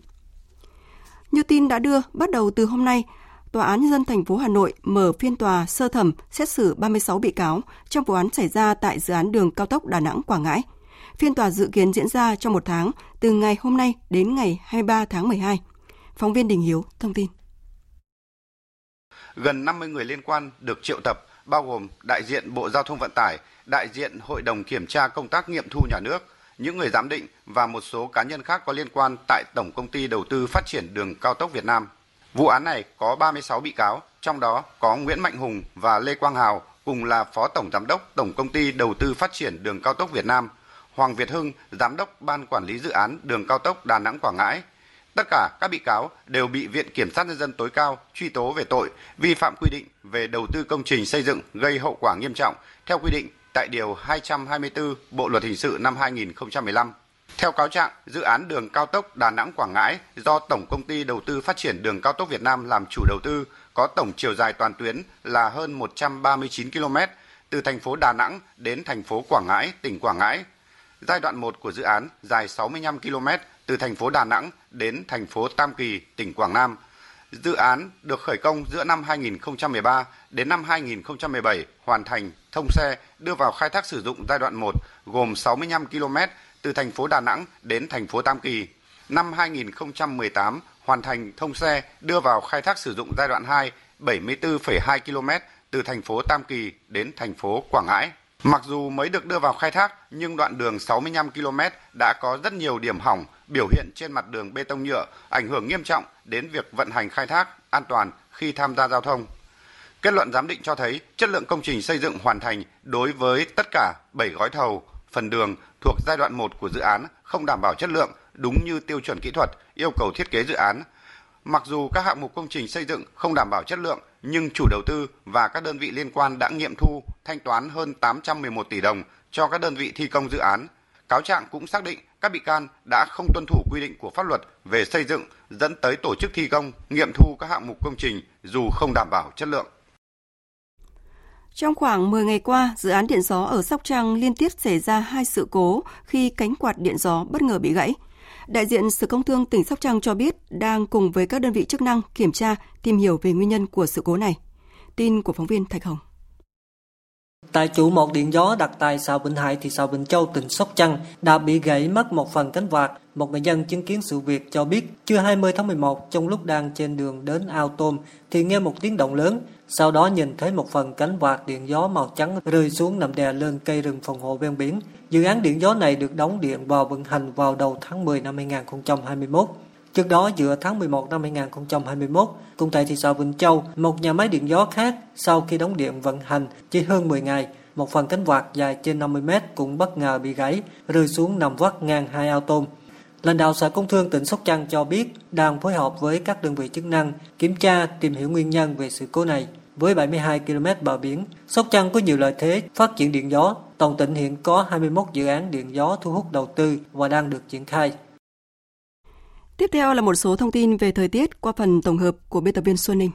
Như tin đã đưa, bắt đầu từ hôm nay, Tòa án nhân dân thành phố Hà Nội mở phiên tòa sơ thẩm xét xử 36 bị cáo trong vụ án xảy ra tại dự án đường cao tốc Đà Nẵng Quảng Ngãi. Phiên tòa dự kiến diễn ra trong một tháng, từ ngày hôm nay đến ngày 23 tháng 12. Phóng viên Đình Hiếu thông tin. Gần 50 người liên quan được triệu tập, bao gồm đại diện Bộ Giao thông Vận tải, đại diện Hội đồng Kiểm tra Công tác Nghiệm thu Nhà nước, những người giám định và một số cá nhân khác có liên quan tại Tổng Công ty Đầu tư Phát triển Đường Cao tốc Việt Nam. Vụ án này có 36 bị cáo, trong đó có Nguyễn Mạnh Hùng và Lê Quang Hào cùng là Phó Tổng Giám đốc Tổng Công ty Đầu tư Phát triển Đường Cao tốc Việt Nam, Hoàng Việt Hưng, Giám đốc Ban Quản lý Dự án Đường Cao tốc Đà Nẵng Quảng Ngãi. Tất cả các bị cáo đều bị Viện Kiểm sát Nhân dân tối cao truy tố về tội vi phạm quy định về đầu tư công trình xây dựng gây hậu quả nghiêm trọng theo quy định tại Điều 224 Bộ Luật Hình sự năm 2015. Theo cáo trạng, dự án đường cao tốc Đà Nẵng Quảng Ngãi do Tổng công ty Đầu tư Phát triển Đường cao tốc Việt Nam làm chủ đầu tư có tổng chiều dài toàn tuyến là hơn 139 km từ thành phố Đà Nẵng đến thành phố Quảng Ngãi, tỉnh Quảng Ngãi. Giai đoạn 1 của dự án dài 65 km từ thành phố Đà Nẵng đến thành phố Tam Kỳ, tỉnh Quảng Nam. Dự án được khởi công giữa năm 2013 đến năm 2017 hoàn thành thông xe đưa vào khai thác sử dụng giai đoạn 1 gồm 65 km từ thành phố Đà Nẵng đến thành phố Tam Kỳ. Năm 2018 hoàn thành thông xe đưa vào khai thác sử dụng giai đoạn 2 74,2 km từ thành phố Tam Kỳ đến thành phố Quảng Ngãi. Mặc dù mới được đưa vào khai thác nhưng đoạn đường 65 km đã có rất nhiều điểm hỏng biểu hiện trên mặt đường bê tông nhựa, ảnh hưởng nghiêm trọng đến việc vận hành khai thác an toàn khi tham gia giao thông. Kết luận giám định cho thấy chất lượng công trình xây dựng hoàn thành đối với tất cả 7 gói thầu, phần đường thuộc giai đoạn 1 của dự án không đảm bảo chất lượng đúng như tiêu chuẩn kỹ thuật yêu cầu thiết kế dự án. Mặc dù các hạng mục công trình xây dựng không đảm bảo chất lượng, nhưng chủ đầu tư và các đơn vị liên quan đã nghiệm thu, thanh toán hơn 811 tỷ đồng cho các đơn vị thi công dự án. Cáo trạng cũng xác định các bị can đã không tuân thủ quy định của pháp luật về xây dựng dẫn tới tổ chức thi công, nghiệm thu các hạng mục công trình dù không đảm bảo chất lượng. Trong khoảng 10 ngày qua, dự án điện gió ở Sóc Trăng liên tiếp xảy ra hai sự cố khi cánh quạt điện gió bất ngờ bị gãy. Đại diện Sở Công Thương tỉnh Sóc Trăng cho biết đang cùng với các đơn vị chức năng kiểm tra, tìm hiểu về nguyên nhân của sự cố này. Tin của phóng viên Thạch Hồng. Tại chủ một điện gió đặt tại xã Bình Hải, thị xã Bình Châu, tỉnh Sóc Trăng đã bị gãy mất một phần cánh quạt. Một người dân chứng kiến sự việc cho biết, trưa 20 tháng 11, trong lúc đang trên đường đến ao tôm, thì nghe một tiếng động lớn. Sau đó nhìn thấy một phần cánh quạt điện gió màu trắng rơi xuống nằm đè lên cây rừng phòng hộ ven biển. Dự án điện gió này được đóng điện vào vận hành vào đầu tháng 10 năm 2021. Trước đó, giữa tháng 11 năm 2021, cũng tại thị xã Vĩnh Châu, một nhà máy điện gió khác sau khi đóng điện vận hành chỉ hơn 10 ngày, một phần cánh quạt dài trên 50 mét cũng bất ngờ bị gãy, rơi xuống nằm vắt ngang hai ao tôm. Lãnh đạo Sở Công Thương tỉnh Sóc Trăng cho biết đang phối hợp với các đơn vị chức năng kiểm tra tìm hiểu nguyên nhân về sự cố này. Với 72 km bờ biển, Sóc Trăng có nhiều lợi thế phát triển điện gió. Toàn tỉnh hiện có 21 dự án điện gió thu hút đầu tư và đang được triển khai. Tiếp theo là một số thông tin về thời tiết qua phần tổng hợp của biên tập viên Xuân Ninh.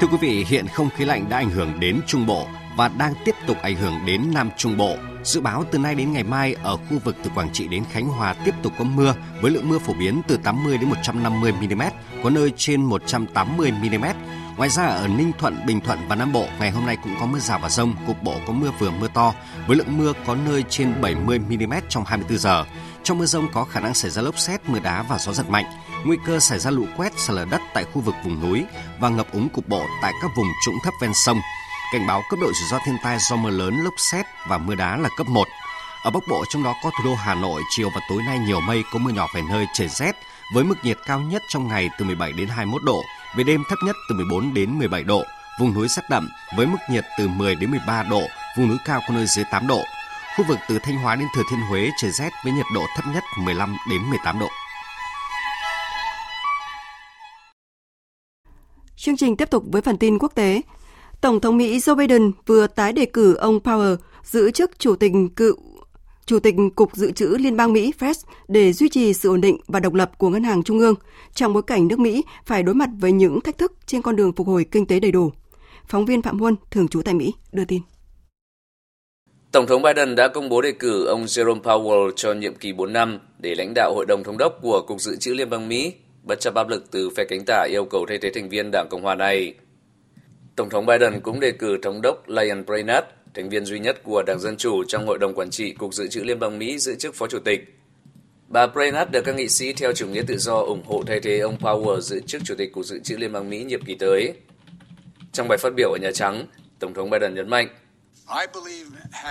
Thưa quý vị, hiện không khí lạnh đã ảnh hưởng đến Trung Bộ và đang tiếp tục ảnh hưởng đến Nam Trung Bộ. Dự báo từ nay đến ngày mai ở khu vực từ Quảng Trị đến Khánh Hòa tiếp tục có mưa với lượng mưa phổ biến từ 80 đến 150 mm, có nơi trên 180 mm. Ngoài ra ở Ninh Thuận, Bình Thuận và Nam Bộ ngày hôm nay cũng có mưa rào và rông, cục bộ có mưa vừa mưa to với lượng mưa có nơi trên 70 mm trong 24 giờ. Trong mưa rông có khả năng xảy ra lốc xét, mưa đá và gió giật mạnh. Nguy cơ xảy ra lũ quét, sạt lở đất tại khu vực vùng núi và ngập úng cục bộ tại các vùng trũng thấp ven sông. Cảnh báo cấp độ rủi ro thiên tai do mưa lớn, lốc xét và mưa đá là cấp 1. Ở Bắc Bộ trong đó có thủ đô Hà Nội, chiều và tối nay nhiều mây có mưa nhỏ vài nơi trời rét với mức nhiệt cao nhất trong ngày từ 17 đến 21 độ, về đêm thấp nhất từ 14 đến 17 độ. Vùng núi rét đậm với mức nhiệt từ 10 đến 13 độ, vùng núi cao có nơi dưới 8 độ. Khu vực từ Thanh Hóa đến Thừa Thiên Huế trời rét với nhiệt độ thấp nhất 15 đến 18 độ. Chương trình tiếp tục với phần tin quốc tế. Tổng thống Mỹ Joe Biden vừa tái đề cử ông Powell giữ chức chủ tịch cựu Chủ tịch Cục Dự trữ Liên bang Mỹ Fed để duy trì sự ổn định và độc lập của ngân hàng trung ương trong bối cảnh nước Mỹ phải đối mặt với những thách thức trên con đường phục hồi kinh tế đầy đủ. Phóng viên Phạm Huân, thường trú tại Mỹ, đưa tin. Tổng thống Biden đã công bố đề cử ông Jerome Powell cho nhiệm kỳ 4 năm để lãnh đạo Hội đồng Thống đốc của Cục Dự trữ Liên bang Mỹ, bất chấp áp lực từ phe cánh tả yêu cầu thay thế thành viên Đảng Cộng hòa này. Tổng thống Biden cũng đề cử Thống đốc Lion Brainerd, thành viên duy nhất của Đảng Dân Chủ trong Hội đồng Quản trị Cục Dự trữ Liên bang Mỹ giữ chức Phó Chủ tịch. Bà Brainerd được các nghị sĩ theo chủ nghĩa tự do ủng hộ thay thế ông Powell giữ chức Chủ tịch Cục Dự trữ Liên bang Mỹ nhiệm kỳ tới. Trong bài phát biểu ở Nhà Trắng, Tổng thống Biden nhấn mạnh,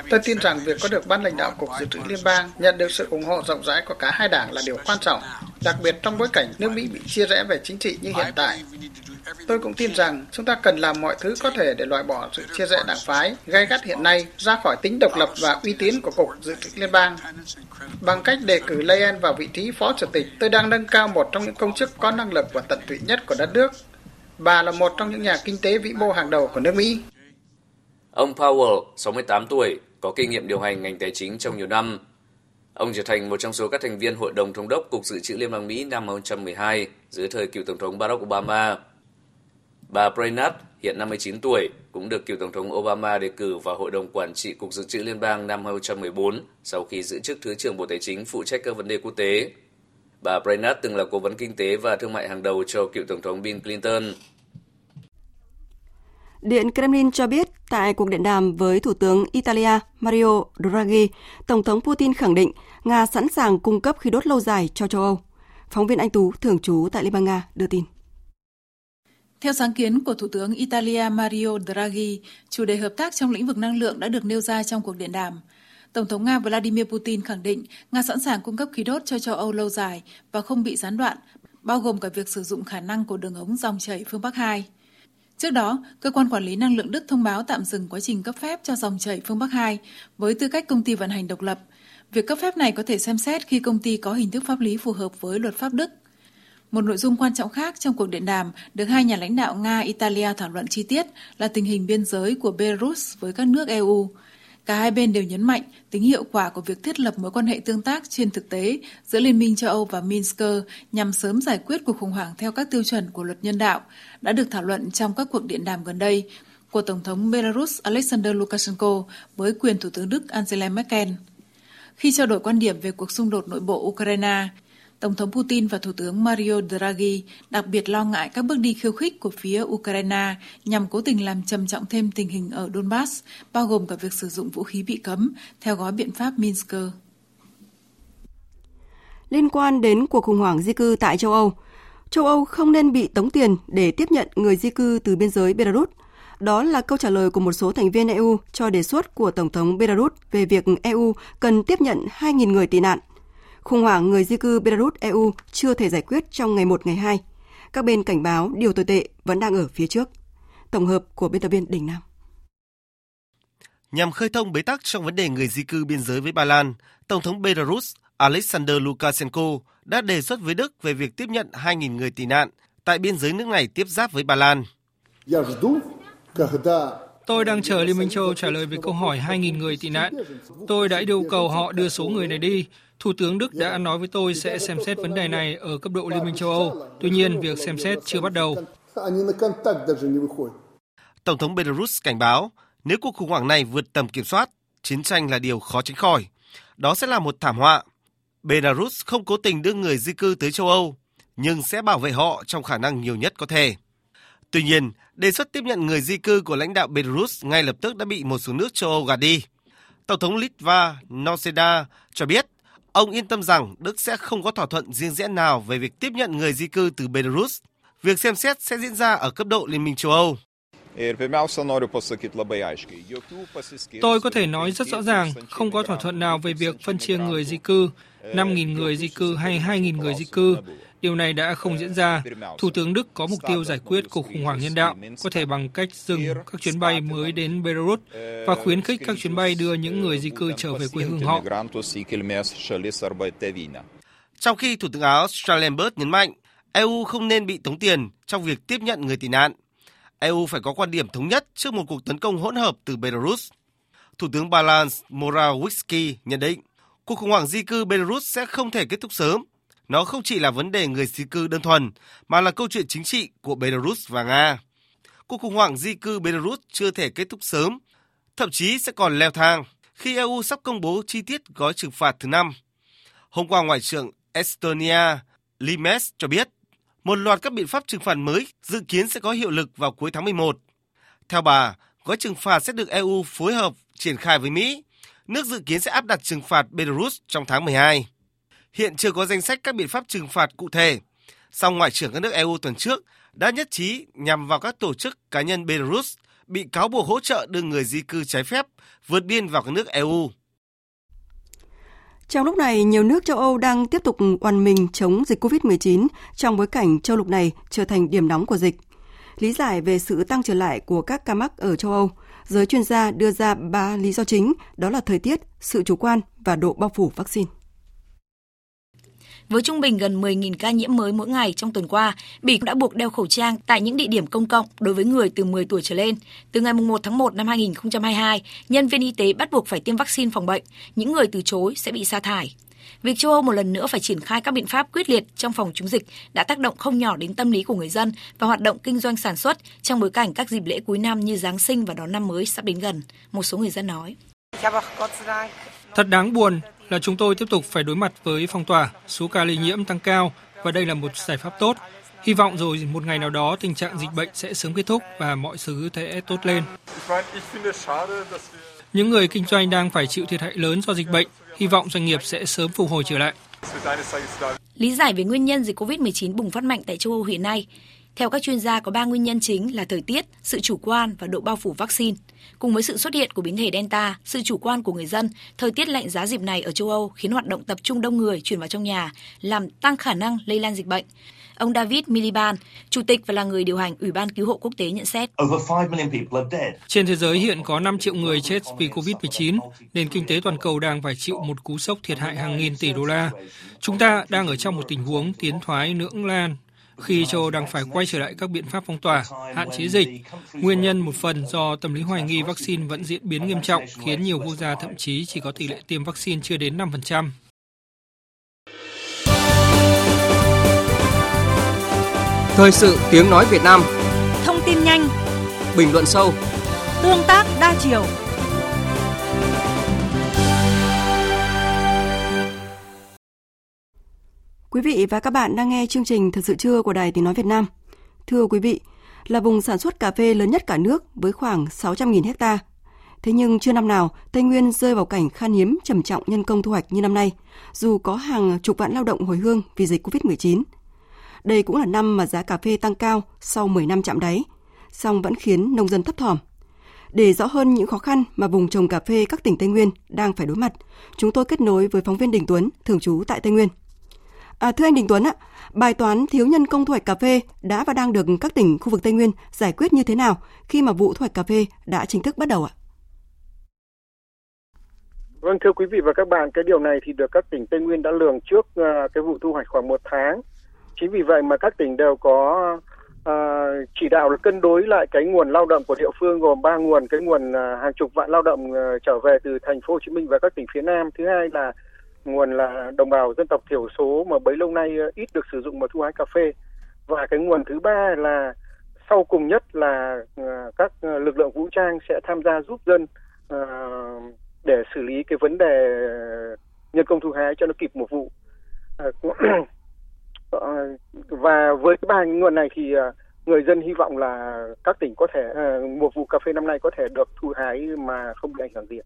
Tôi tin rằng việc có được ban lãnh đạo Cục Dự trữ Liên bang nhận được sự ủng hộ rộng rãi của cả hai đảng là điều quan trọng, đặc biệt trong bối cảnh nước Mỹ bị chia rẽ về chính trị như hiện tại. Tôi cũng tin rằng chúng ta cần làm mọi thứ có thể để loại bỏ sự chia rẽ đảng phái gay gắt hiện nay ra khỏi tính độc lập và uy tín của Cục Dự trữ Liên bang. Bằng cách đề cử Leyen vào vị trí phó chủ tịch, tôi đang nâng cao một trong những công chức có năng lực và tận tụy nhất của đất nước. Bà là một trong những nhà kinh tế vĩ mô hàng đầu của nước Mỹ. Ông Powell, 68 tuổi, có kinh nghiệm điều hành ngành tài chính trong nhiều năm. Ông trở thành một trong số các thành viên Hội đồng Thống đốc Cục Dự trữ Liên bang Mỹ năm 2012 dưới thời cựu Tổng thống Barack Obama. Bà Brainard, hiện 59 tuổi, cũng được cựu Tổng thống Obama đề cử vào Hội đồng Quản trị Cục Dự trữ Liên bang năm 2014 sau khi giữ chức Thứ trưởng Bộ Tài chính phụ trách các vấn đề quốc tế. Bà Brainard từng là cố vấn kinh tế và thương mại hàng đầu cho cựu Tổng thống Bill Clinton. Điện Kremlin cho biết tại cuộc điện đàm với Thủ tướng Italia Mario Draghi, Tổng thống Putin khẳng định Nga sẵn sàng cung cấp khí đốt lâu dài cho châu Âu. Phóng viên Anh Tú, thường trú tại Liên bang Nga, đưa tin. Theo sáng kiến của Thủ tướng Italia Mario Draghi, chủ đề hợp tác trong lĩnh vực năng lượng đã được nêu ra trong cuộc điện đàm. Tổng thống Nga Vladimir Putin khẳng định Nga sẵn sàng cung cấp khí đốt cho châu Âu lâu dài và không bị gián đoạn, bao gồm cả việc sử dụng khả năng của đường ống dòng chảy phương Bắc 2. Trước đó, cơ quan quản lý năng lượng Đức thông báo tạm dừng quá trình cấp phép cho dòng chảy phương Bắc 2 với tư cách công ty vận hành độc lập. Việc cấp phép này có thể xem xét khi công ty có hình thức pháp lý phù hợp với luật pháp Đức. Một nội dung quan trọng khác trong cuộc điện đàm được hai nhà lãnh đạo Nga, Italia thảo luận chi tiết là tình hình biên giới của Belarus với các nước EU. Cả hai bên đều nhấn mạnh tính hiệu quả của việc thiết lập mối quan hệ tương tác trên thực tế giữa Liên minh châu Âu và Minsk nhằm sớm giải quyết cuộc khủng hoảng theo các tiêu chuẩn của luật nhân đạo đã được thảo luận trong các cuộc điện đàm gần đây của Tổng thống Belarus Alexander Lukashenko với quyền Thủ tướng Đức Angela Merkel. Khi trao đổi quan điểm về cuộc xung đột nội bộ Ukraine, Tổng thống Putin và Thủ tướng Mario Draghi đặc biệt lo ngại các bước đi khiêu khích của phía Ukraine nhằm cố tình làm trầm trọng thêm tình hình ở Donbass, bao gồm cả việc sử dụng vũ khí bị cấm theo gói biện pháp Minsk. Liên quan đến cuộc khủng hoảng di cư tại châu Âu, châu Âu không nên bị tống tiền để tiếp nhận người di cư từ biên giới Belarus. Đó là câu trả lời của một số thành viên EU cho đề xuất của Tổng thống Belarus về việc EU cần tiếp nhận 2.000 người tị nạn Khủng hoảng người di cư Belarus-EU chưa thể giải quyết trong ngày 1 ngày 2. Các bên cảnh báo điều tồi tệ vẫn đang ở phía trước. Tổng hợp của biên tập viên Đình Nam. Nhằm khơi thông bế tắc trong vấn đề người di cư biên giới với Ba Lan, Tổng thống Belarus Alexander Lukashenko đã đề xuất với Đức về việc tiếp nhận 2.000 người tị nạn tại biên giới nước này tiếp giáp với Ba Lan. Tôi đang chờ Liên minh châu trả lời về câu hỏi 2.000 người tị nạn. Tôi đã yêu cầu họ đưa số người này đi. Thủ tướng Đức đã nói với tôi sẽ xem xét vấn đề này ở cấp độ Liên minh châu Âu. Tuy nhiên, việc xem xét chưa bắt đầu. Tổng thống Belarus cảnh báo, nếu cuộc khủng hoảng này vượt tầm kiểm soát, chiến tranh là điều khó tránh khỏi. Đó sẽ là một thảm họa. Belarus không cố tình đưa người di cư tới châu Âu, nhưng sẽ bảo vệ họ trong khả năng nhiều nhất có thể. Tuy nhiên, đề xuất tiếp nhận người di cư của lãnh đạo Belarus ngay lập tức đã bị một số nước châu Âu gạt đi. Tổng thống Litva Noseda cho biết ông yên tâm rằng Đức sẽ không có thỏa thuận riêng rẽ nào về việc tiếp nhận người di cư từ Belarus. Việc xem xét sẽ diễn ra ở cấp độ Liên minh châu Âu. Tôi có thể nói rất rõ ràng, không có thỏa thuận nào về việc phân chia người di cư, 5.000 người di cư hay 2.000 người di cư. Điều này đã không diễn ra. Thủ tướng Đức có mục tiêu giải quyết cuộc khủng hoảng nhân đạo, có thể bằng cách dừng các chuyến bay mới đến Belarus và khuyến khích các chuyến bay đưa những người di cư trở về quê hương họ. Trong khi Thủ tướng Áo Schallenberg nhấn mạnh, EU không nên bị tống tiền trong việc tiếp nhận người tị nạn. EU phải có quan điểm thống nhất trước một cuộc tấn công hỗn hợp từ Belarus. Thủ tướng Balans Morawiecki nhận định, cuộc khủng hoảng di cư Belarus sẽ không thể kết thúc sớm nó không chỉ là vấn đề người di cư đơn thuần, mà là câu chuyện chính trị của Belarus và Nga. Cuộc khủng hoảng di cư Belarus chưa thể kết thúc sớm, thậm chí sẽ còn leo thang khi EU sắp công bố chi tiết gói trừng phạt thứ năm. Hôm qua, Ngoại trưởng Estonia Limes cho biết một loạt các biện pháp trừng phạt mới dự kiến sẽ có hiệu lực vào cuối tháng 11. Theo bà, gói trừng phạt sẽ được EU phối hợp triển khai với Mỹ. Nước dự kiến sẽ áp đặt trừng phạt Belarus trong tháng 12. Hiện chưa có danh sách các biện pháp trừng phạt cụ thể. Song Ngoại trưởng các nước EU tuần trước đã nhất trí nhằm vào các tổ chức cá nhân Belarus bị cáo buộc hỗ trợ đưa người di cư trái phép vượt biên vào các nước EU. Trong lúc này, nhiều nước châu Âu đang tiếp tục oàn mình chống dịch COVID-19 trong bối cảnh châu lục này trở thành điểm nóng của dịch. Lý giải về sự tăng trở lại của các ca mắc ở châu Âu, giới chuyên gia đưa ra ba lý do chính, đó là thời tiết, sự chủ quan và độ bao phủ vaccine. Với trung bình gần 10.000 ca nhiễm mới mỗi ngày trong tuần qua, Bỉ cũng đã buộc đeo khẩu trang tại những địa điểm công cộng đối với người từ 10 tuổi trở lên. Từ ngày 1 tháng 1 năm 2022, nhân viên y tế bắt buộc phải tiêm vaccine phòng bệnh. Những người từ chối sẽ bị sa thải. Việc châu Âu một lần nữa phải triển khai các biện pháp quyết liệt trong phòng chống dịch đã tác động không nhỏ đến tâm lý của người dân và hoạt động kinh doanh sản xuất trong bối cảnh các dịp lễ cuối năm như Giáng sinh và đón năm mới sắp đến gần, một số người dân nói. Thật đáng buồn là chúng tôi tiếp tục phải đối mặt với phong tỏa, số ca lây nhiễm tăng cao và đây là một giải pháp tốt. Hy vọng rồi một ngày nào đó tình trạng dịch bệnh sẽ sớm kết thúc và mọi thứ sẽ tốt lên. Những người kinh doanh đang phải chịu thiệt hại lớn do dịch bệnh, hy vọng doanh nghiệp sẽ sớm phục hồi trở lại. Lý giải về nguyên nhân dịch COVID-19 bùng phát mạnh tại châu Âu hiện nay, theo các chuyên gia có 3 nguyên nhân chính là thời tiết, sự chủ quan và độ bao phủ vaccine. Cùng với sự xuất hiện của biến thể Delta, sự chủ quan của người dân, thời tiết lạnh giá dịp này ở châu Âu khiến hoạt động tập trung đông người chuyển vào trong nhà, làm tăng khả năng lây lan dịch bệnh. Ông David Miliband, chủ tịch và là người điều hành Ủy ban Cứu hộ Quốc tế nhận xét. Trên thế giới hiện có 5 triệu người chết vì COVID-19, nền kinh tế toàn cầu đang phải chịu một cú sốc thiệt hại hàng nghìn tỷ đô la. Chúng ta đang ở trong một tình huống tiến thoái lưỡng lan khi châu Âu đang phải quay trở lại các biện pháp phong tỏa, hạn chế dịch. Nguyên nhân một phần do tâm lý hoài nghi vaccine vẫn diễn biến nghiêm trọng, khiến nhiều quốc gia thậm chí chỉ có tỷ lệ tiêm vaccine chưa đến 5%. Thời sự tiếng nói Việt Nam Thông tin nhanh Bình luận sâu Tương tác đa chiều Quý vị và các bạn đang nghe chương trình Thật sự trưa của Đài Tiếng Nói Việt Nam. Thưa quý vị, là vùng sản xuất cà phê lớn nhất cả nước với khoảng 600.000 hecta. Thế nhưng chưa năm nào Tây Nguyên rơi vào cảnh khan hiếm trầm trọng nhân công thu hoạch như năm nay, dù có hàng chục vạn lao động hồi hương vì dịch Covid-19. Đây cũng là năm mà giá cà phê tăng cao sau 10 năm chạm đáy, song vẫn khiến nông dân thấp thỏm. Để rõ hơn những khó khăn mà vùng trồng cà phê các tỉnh Tây Nguyên đang phải đối mặt, chúng tôi kết nối với phóng viên Đình Tuấn, thường trú tại Tây Nguyên. À, thưa anh Đình Tuấn ạ, bài toán thiếu nhân công thu hoạch cà phê đã và đang được các tỉnh khu vực Tây Nguyên giải quyết như thế nào khi mà vụ thu hoạch cà phê đã chính thức bắt đầu ạ? Vâng thưa quý vị và các bạn, cái điều này thì được các tỉnh Tây Nguyên đã lường trước uh, cái vụ thu hoạch khoảng một tháng. Chính vì vậy mà các tỉnh đều có uh, chỉ đạo là cân đối lại cái nguồn lao động của địa phương gồm ba nguồn, cái nguồn uh, hàng chục vạn lao động uh, trở về từ thành phố Hồ Chí Minh và các tỉnh phía Nam. Thứ hai là nguồn là đồng bào dân tộc thiểu số mà bấy lâu nay ờ, ít được sử dụng mà thu hái cà phê và cái nguồn thứ ba là sau cùng nhất là ờ, các ờ, lực lượng vũ trang sẽ tham gia giúp dân để xử lý cái vấn đề nhân công thu hái cho nó kịp một vụ *clears throat* và với cái ba nguồn này thì người dân hy vọng là các tỉnh có thể một vụ cà phê năm nay có thể được thu hái mà không bị ảnh hưởng gì.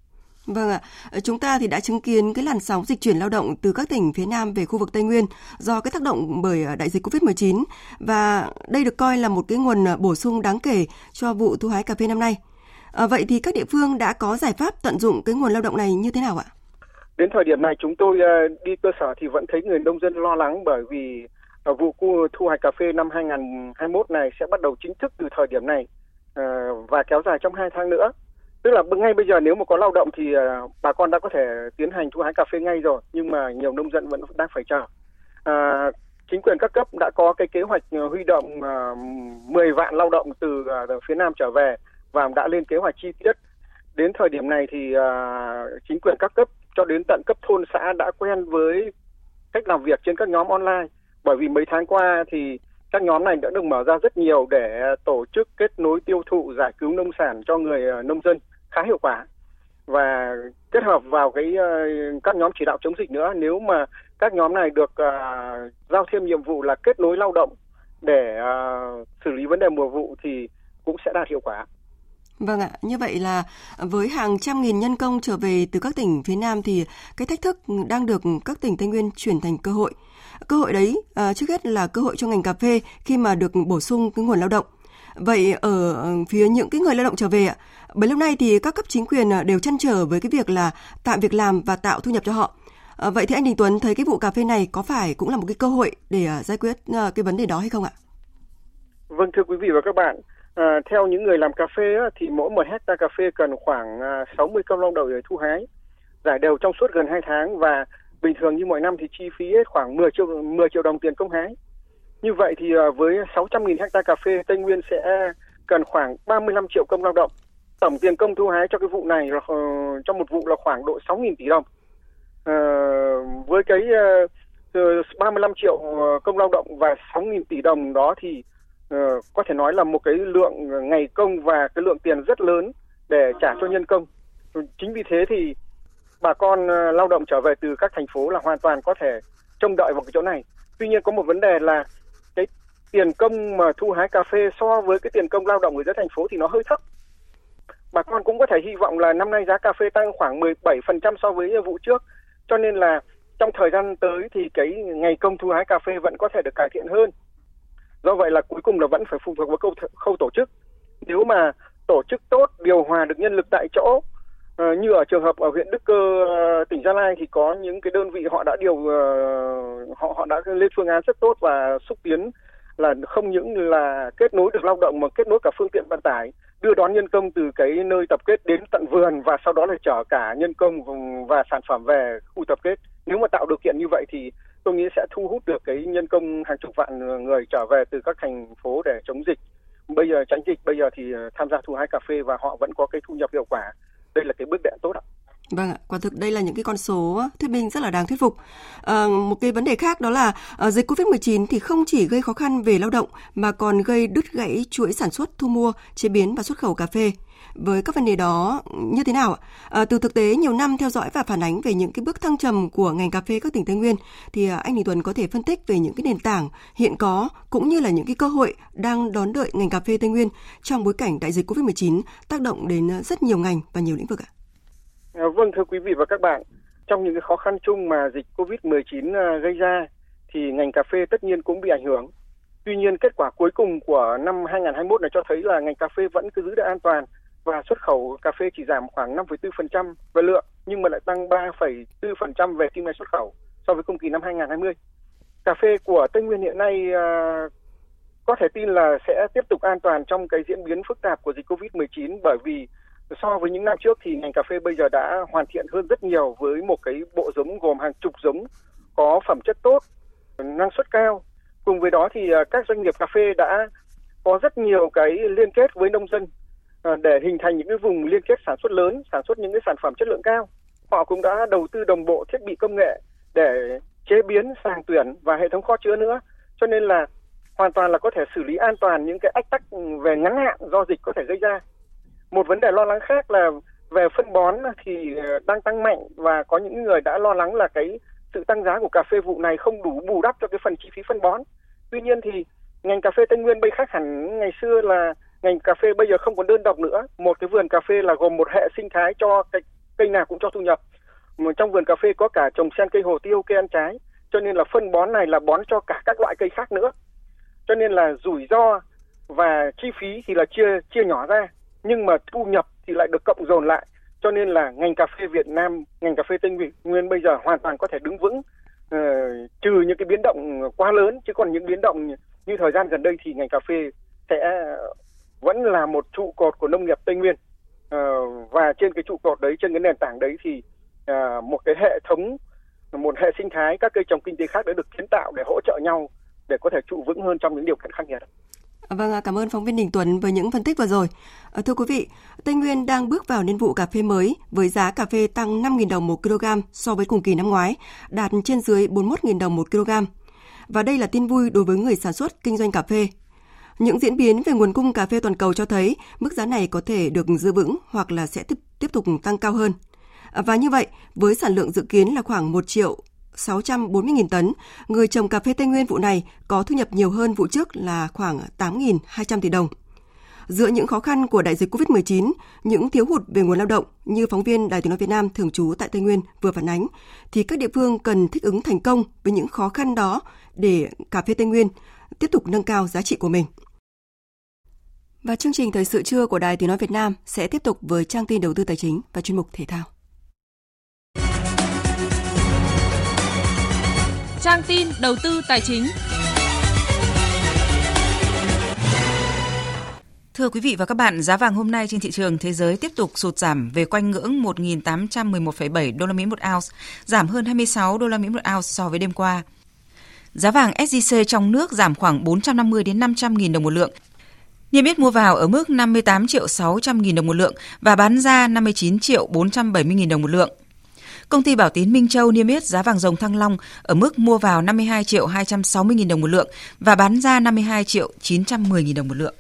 Vâng ạ, ờ, chúng ta thì đã chứng kiến cái làn sóng dịch chuyển lao động từ các tỉnh phía Nam về khu vực Tây Nguyên do cái tác động bởi ờ, đại dịch Covid-19 và đây được coi là một cái nguồn ờ, bổ sung đáng kể cho vụ thu hái cà phê năm nay. À, vậy thì các địa phương đã có giải pháp tận dụng cái nguồn lao động này như thế nào ạ? Đến thời điểm này chúng tôi đi cơ sở thì vẫn thấy người nông dân lo lắng bởi vì vụ thu hoạch cà phê năm 2021 này sẽ bắt đầu chính thức từ thời điểm này và kéo dài trong 2 tháng nữa tức là ngay bây giờ nếu mà có lao động thì à, bà con đã có thể tiến hành thu hái cà phê ngay rồi nhưng mà nhiều nông dân vẫn đang phải chờ. À, chính quyền các cấp đã có cái kế hoạch à, huy động à, 10 vạn lao động từ uh, phía nam trở về và đã lên kế hoạch chi tiết. Đến thời điểm này thì à, chính quyền các cấp cho đến tận cấp thôn xã đã quen với cách làm việc trên các nhóm online. Bởi vì mấy tháng qua thì các nhóm này đã được mở ra rất nhiều để tổ chức kết nối tiêu thụ giải cứu nông sản cho người nông dân khá hiệu quả và kết hợp vào cái uh, các nhóm chỉ đạo chống dịch nữa nếu mà các nhóm này được uh, giao thêm nhiệm vụ là kết nối lao động để uh, xử lý vấn đề mùa vụ thì cũng sẽ đạt hiệu quả. Vâng ạ, như vậy là với hàng trăm nghìn nhân công trở về từ các tỉnh phía Nam thì cái thách thức đang được các tỉnh Tây Nguyên chuyển thành cơ hội. Cơ hội đấy uh, trước hết là cơ hội cho ngành cà phê khi mà được bổ sung cái nguồn lao động. Vậy ở ừ, phía những cái người lao động trở về ạ, bấy lâu nay thì các cấp chính quyền ờ, đều chăn trở với cái việc là tạo việc làm và tạo thu nhập cho họ. À, vậy thì anh Đình Tuấn thấy cái vụ cà phê này có phải cũng là một cái cơ hội để ờ, giải quyết cái vấn đề đó hay không ạ? Vâng thưa quý vị và các bạn, à, theo những người làm cà phê á, thì mỗi một hecta cà phê cần khoảng à, 60 công lao động để thu hái, giải đều trong suốt gần 2 tháng và bình thường như mọi năm thì chi phí khoảng 10 triệu 10 triệu đồng tiền công hái. Như vậy thì à, với 600.000 hecta cà phê Tây Nguyên sẽ cần khoảng 35 triệu công lao động. Tổng tiền công thu hái cho cái vụ này là cho trong một vụ là khoảng độ 6.000 tỷ đồng. À, với cái ờ, uh, 35 triệu công lao động và 6.000 tỷ đồng đó thì uh, có thể nói là một cái lượng ngày công và cái lượng tiền rất lớn để trả cho nhân công. Chính vì thế thì bà con lao động trở về từ các thành phố là hoàn toàn có thể trông đợi vào cái chỗ này. Tuy nhiên có một vấn đề là cái tiền công mà thu hái cà phê so với cái tiền công lao động ở giữa thành phố thì nó hơi thấp. Bà con cũng có thể hy vọng là năm nay giá cà phê tăng khoảng 17% so với vụ trước. Cho nên là trong thời gian tới thì cái ngày công thu hái cà phê vẫn có thể được cải thiện hơn. Do vậy là cuối cùng là vẫn phải phụ thuộc vào khâu, khâu tổ chức. Nếu mà tổ chức tốt, điều hòa được nhân lực tại chỗ, Ờ, như ở trường hợp ở huyện Đức Cơ, ờ, tỉnh Gia Lai thì có những cái đơn vị họ đã điều ờ, họ họ đã lên phương án rất tốt và xúc tiến là không những là kết nối được lao động mà kết nối cả phương tiện vận tải đưa đón nhân công từ cái nơi tập kết đến tận vườn và sau đó là chở cả nhân công và sản phẩm về khu tập kết. Nếu mà tạo điều kiện như vậy thì tôi nghĩ sẽ thu hút được cái nhân công hàng chục vạn người trở về từ các thành phố để chống dịch. Bây giờ tránh dịch, bây giờ thì tham gia thu hái cà phê và họ vẫn có cái thu nhập hiệu quả. Đây là cái bước đệm tốt ạ. Vâng ạ, quả thực đây là những cái con số ờ, thuyết minh rất là đáng thuyết phục. À, một cái vấn đề khác đó là à, dịch Covid-19 thì không chỉ gây khó khăn về lao động mà còn gây đứt gãy chuỗi sản xuất, thu mua, chế biến và xuất khẩu cà phê. Với các vấn đề đó như thế nào ạ? À, từ thực tế nhiều năm theo dõi và phản ánh về những cái bước thăng trầm của ngành cà phê các tỉnh Tây Nguyên thì anh Đình Tuấn có thể phân tích về những cái nền tảng hiện có cũng như là những cái cơ hội đang đón đợi ngành cà phê Tây Nguyên trong bối cảnh đại dịch Covid-19 tác động đến rất nhiều ngành và nhiều lĩnh vực ạ. À, vâng thưa quý vị và các bạn, trong những cái khó khăn chung mà dịch Covid-19 à, gây ra thì ngành cà phê tất nhiên cũng bị ảnh hưởng. Tuy nhiên kết quả cuối cùng của năm 2021 này cho thấy là ngành cà phê vẫn cứ giữ được an toàn và xuất khẩu cà phê chỉ giảm khoảng 5,4% về lượng nhưng mà lại tăng 3,4% về kim ngạch xuất khẩu so với cùng kỳ năm 2020. Cà phê của Tây Nguyên hiện nay uh, có thể tin là sẽ tiếp tục an toàn trong cái diễn biến phức tạp của dịch Covid-19 bởi vì so với những năm trước thì ngành cà phê bây giờ đã hoàn thiện hơn rất nhiều với một cái bộ giống gồm hàng chục giống có phẩm chất tốt, năng suất cao. Cùng với đó thì à, các doanh nghiệp cà phê đã có rất nhiều cái liên kết với nông dân à, để hình thành những cái vùng liên kết sản xuất lớn, sản xuất những cái sản phẩm chất lượng cao. Họ cũng đã đầu tư đồng bộ thiết bị công nghệ để chế biến, sàng tuyển và hệ thống kho chứa nữa. Cho nên là hoàn toàn là có thể xử lý an toàn những cái ách tắc về ngắn hạn do dịch có thể gây ra một vấn đề lo lắng khác là về phân bón thì ờ, đang tăng mạnh và có những người đã lo lắng là cái sự tăng giá của cà phê vụ này không đủ bù đắp cho cái phần chi phí phân bón. Tuy nhiên thì ngành cà phê Tây Nguyên bây khác hẳn ngày xưa là ngành cà phê bây giờ không còn đơn độc nữa. Một cái vườn cà phê là gồm một hệ sinh thái cho cái cây nào cũng cho thu nhập. Mà trong vườn cà phê có cả trồng sen cây hồ tiêu, cây ăn trái. Cho nên là phân bón này là bón cho cả các loại cây khác nữa. Cho nên là rủi ro và chi phí thì là chia chia nhỏ ra nhưng mà thu nhập thì lại được cộng dồn lại. Cho nên là ngành cà phê Việt Nam, ngành cà phê Tây Nguyên bây giờ hoàn toàn có thể đứng vững uh, trừ những cái biến động quá lớn. Chứ còn những biến động như thời gian gần đây thì ngành cà phê sẽ ờ, vẫn là một trụ cột của nông nghiệp Tây Nguyên. Uh, và trên cái trụ cột đấy trên cái nền tảng đấy thì uh, một cái hệ thống một hệ sinh thái các cây trồng kinh tế khác đã được kiến tạo để hỗ trợ nhau để có thể trụ vững hơn trong những điều kiện khắc nghiệt. Vâng, cảm ơn phóng viên Đình Tuấn với những phân tích vừa rồi. Ờ, thưa quý vị, Tây Nguyên đang bước vào niên vụ cà phê mới với giá cà phê tăng 5.000 đồng một kg so với cùng kỳ năm ngoái, đạt trên dưới 41.000 đồng một kg. Và đây là tin vui đối với người sản xuất kinh doanh cà phê. Những diễn biến về nguồn cung cà phê toàn cầu cho thấy mức giá này có thể được giữ vững hoặc là sẽ tiếp, tiếp tục tăng cao hơn. Và như vậy, với sản lượng dự kiến là khoảng 1 triệu 640.000 tấn, người trồng cà phê Tây Nguyên vụ này có thu nhập nhiều hơn vụ trước là khoảng 8.200 tỷ đồng. Giữa những khó khăn của đại dịch COVID-19, những thiếu hụt về nguồn lao động như phóng viên Đài Tiếng nói Việt Nam thường trú tại Tây Nguyên vừa phản ánh, thì các địa phương cần thích ứng thành công với những khó khăn đó để cà phê Tây Nguyên tiếp tục nâng cao giá trị của mình. Và chương trình thời sự trưa của Đài Tiếng nói Việt Nam sẽ tiếp tục với trang tin đầu tư tài chính và chuyên mục thể thao. Trang tin đầu tư tài chính. Thưa quý vị và các bạn, giá vàng hôm nay trên thị trường thế giới tiếp tục sụt giảm về quanh ngưỡng 1.811,7 đô la Mỹ một ounce, giảm hơn 26 đô la Mỹ một ounce so với đêm qua. Giá vàng SJC trong nước giảm khoảng 450 đến 500.000 đồng một lượng. Niêm yết mua vào ở mức 58 triệu 600 000 đồng một lượng và bán ra 59 triệu 470 000 đồng một lượng. Công ty Bảo Tín Minh Châu niêm yết giá vàng rồng Thăng Long ở mức mua vào 52 triệu 260 000 đồng một lượng và bán ra 52 triệu 910 000 đồng một lượng.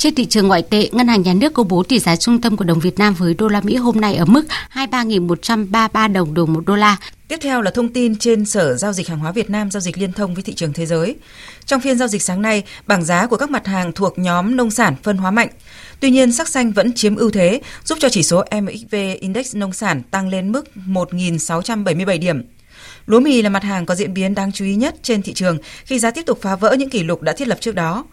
Trên thị trường ngoại tệ, Ngân hàng Nhà nước công bố tỷ giá trung tâm của đồng Việt Nam với đô la Mỹ hôm nay ở mức 23.133 đồng đổi một đô la. Tiếp theo là thông tin trên Sở Giao dịch Hàng hóa Việt Nam giao dịch liên thông với thị trường thế giới. Trong phiên giao dịch sáng nay, bảng giá của các mặt hàng thuộc nhóm nông sản phân hóa mạnh. Tuy nhiên, sắc xanh vẫn chiếm ưu thế, giúp cho chỉ số MXV Index nông sản tăng lên mức 1.677 điểm. Lúa mì là mặt hàng có diễn biến đáng chú ý nhất trên thị trường khi giá tiếp tục phá vỡ những kỷ lục đã thiết lập trước đó.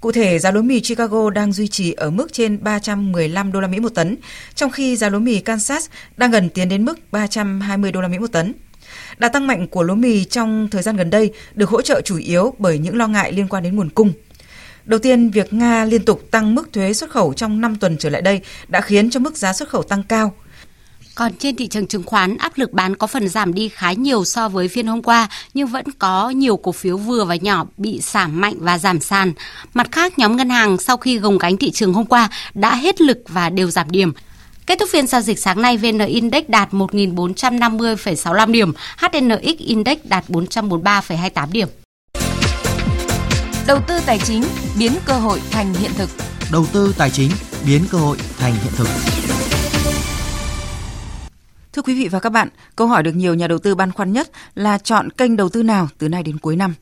Cụ thể, giá lúa mì Chicago đang duy trì ở mức trên 315 đô la Mỹ một tấn, trong khi giá lúa mì Kansas đang gần tiến đến mức 320 đô la Mỹ một tấn. Đà tăng mạnh của lúa mì trong thời gian gần đây được hỗ trợ chủ yếu bởi những lo ngại liên quan đến nguồn cung. Đầu tiên, việc Nga liên tục tăng mức thuế xuất khẩu trong 5 tuần trở lại đây đã khiến cho mức giá xuất khẩu tăng cao. Còn trên thị trường chứng khoán, áp lực bán có phần giảm đi khá nhiều so với phiên hôm qua, nhưng vẫn có nhiều cổ phiếu vừa và nhỏ bị giảm mạnh và giảm sàn. Mặt khác, nhóm ngân hàng sau khi gồng gánh thị trường hôm qua đã hết lực và đều giảm điểm. Kết thúc phiên giao dịch sáng nay, VN Index đạt 1.450,65 điểm, HNX Index đạt 443,28 điểm. Đầu tư tài chính biến cơ hội thành hiện thực. Đầu tư tài chính biến cơ hội thành hiện thực. Thưa quý vị và các bạn, câu hỏi được nhiều nhà đầu tư băn khoăn nhất là chọn kênh đầu tư nào từ nay đến cuối năm.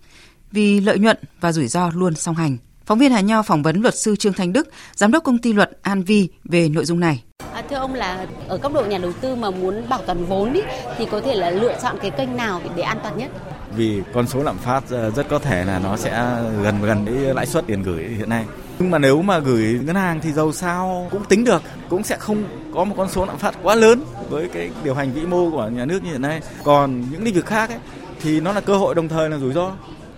Vì lợi nhuận và rủi ro luôn song hành. Phóng viên Hà Nho phỏng vấn luật sư Trương Thanh Đức, giám đốc công ty luật An Vi về nội dung này. À, thưa ông là ở cấp độ nhà đầu tư mà muốn bảo toàn vốn ý, thì có thể là lựa chọn cái kênh nào để an toàn nhất? Vì con số lạm phát ờ, rất có thể là nó sẽ gần gần với lãi suất tiền gửi hiện nay. Nhưng mà nếu mà gửi ngân hàng thì dầu sao? Cũng tính được, cũng sẽ không có một con số lạm phát quá lớn với cái điều hành vĩ mô của nhà nước như hiện nay. Còn những lĩnh vực khác ấy, thì nó là cơ hội đồng thời là rủi ro.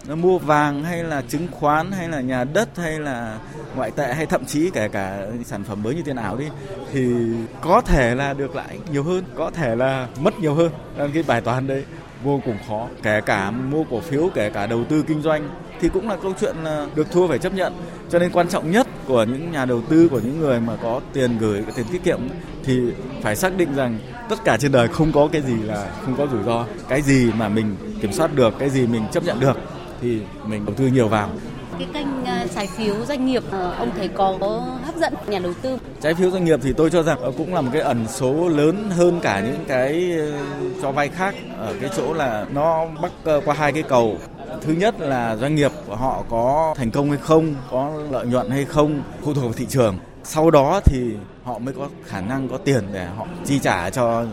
Nó mua vàng hay là chứng khoán hay là nhà đất hay là ngoại tệ hay thậm chí kể cả sản phẩm mới như tiền ảo đi thì có thể là được lãi nhiều hơn có thể là mất nhiều hơn. Nên cái bài toán đấy vô cùng khó. Kể cả mua cổ phiếu kể cả đầu tư kinh doanh thì cũng là câu chuyện là được thua phải chấp nhận. Cho nên quan trọng nhất của những nhà đầu tư của những người mà có tiền gửi cái tiền tiết kiệm thì phải xác định rằng tất cả trên đời không có cái gì là không có rủi ro. Cái gì mà mình kiểm soát được cái gì mình chấp nhận được thì mình đầu tư nhiều vào. Cái kênh ờ, trái phiếu doanh nghiệp ờ, ông thấy có hấp dẫn nhà đầu tư? Trái phiếu doanh nghiệp thì tôi cho rằng cũng là một cái ẩn số lớn hơn cả những cái ờ, cho vay khác. Ở cái chỗ là nó bắt qua hai cái cầu thứ nhất là doanh nghiệp của họ có thành công hay không, có lợi nhuận hay không, phụ thuộc vào thị trường. Sau đó thì họ mới có khả năng có tiền để họ chi trả cho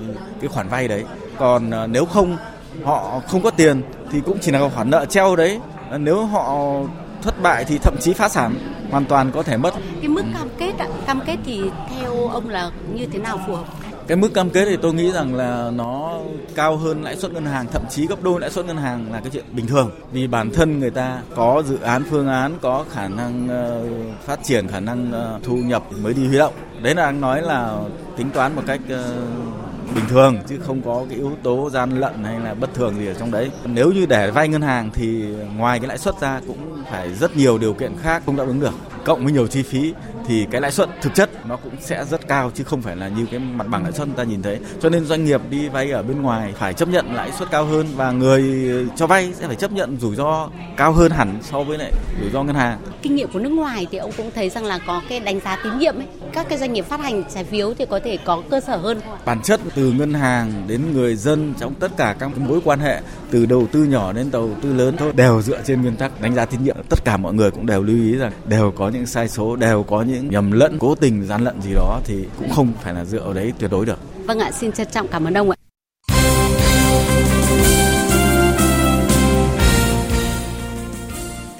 cái khoản vay đấy. Còn ờ, nếu không, họ không có tiền thì cũng chỉ là khoản nợ treo đấy. Ờ, nếu họ thất bại thì thậm chí phá sản, hoàn toàn có thể mất. Cái mức cam kết ạ, cam kết thì theo ông là như thế nào phù hợp? Cái mức cam kết thì tôi nghĩ rằng là nó cao hơn lãi suất ngân hàng thậm chí gấp đôi lãi suất ngân hàng là cái chuyện bình thường vì bản thân người ta có dự án phương án có khả năng uh, phát triển khả năng uh, thu nhập mới đi huy động đấy là anh nói là tính toán một cách uh, bình thường chứ không có cái yếu tố gian lận hay là bất thường gì ở trong đấy. Nếu như để vay ngân hàng thì ngoài cái lãi suất ra cũng phải rất nhiều điều kiện khác không đáp ứng được cộng với nhiều chi phí thì cái lãi suất thực chất nó cũng sẽ rất cao chứ không phải là như cái mặt bằng lãi suất ta nhìn thấy. Cho nên doanh nghiệp đi vay ở bên ngoài phải chấp nhận lãi suất cao hơn và người cho vay sẽ phải chấp nhận rủi ro cao hơn hẳn so với lại rủi ro ngân hàng. Kinh nghiệm của nước ngoài thì ông cũng thấy rằng là có cái đánh giá tín nhiệm ấy. Các cái doanh nghiệp phát hành trái phiếu thì có thể có cơ sở hơn. Bản chất từ ngân hàng đến người dân trong tất cả các mối quan hệ từ đầu tư nhỏ đến đầu tư lớn thôi đều dựa trên nguyên tắc đánh giá tín nhiệm. Tất cả mọi người cũng đều lưu ý rằng đều có những sai số, đều có những nhầm lẫn, cố tình gian lận gì đó thì cũng không phải là dựa vào đấy tuyệt đối được. Vâng ạ, xin trân trọng cảm ơn ông ạ.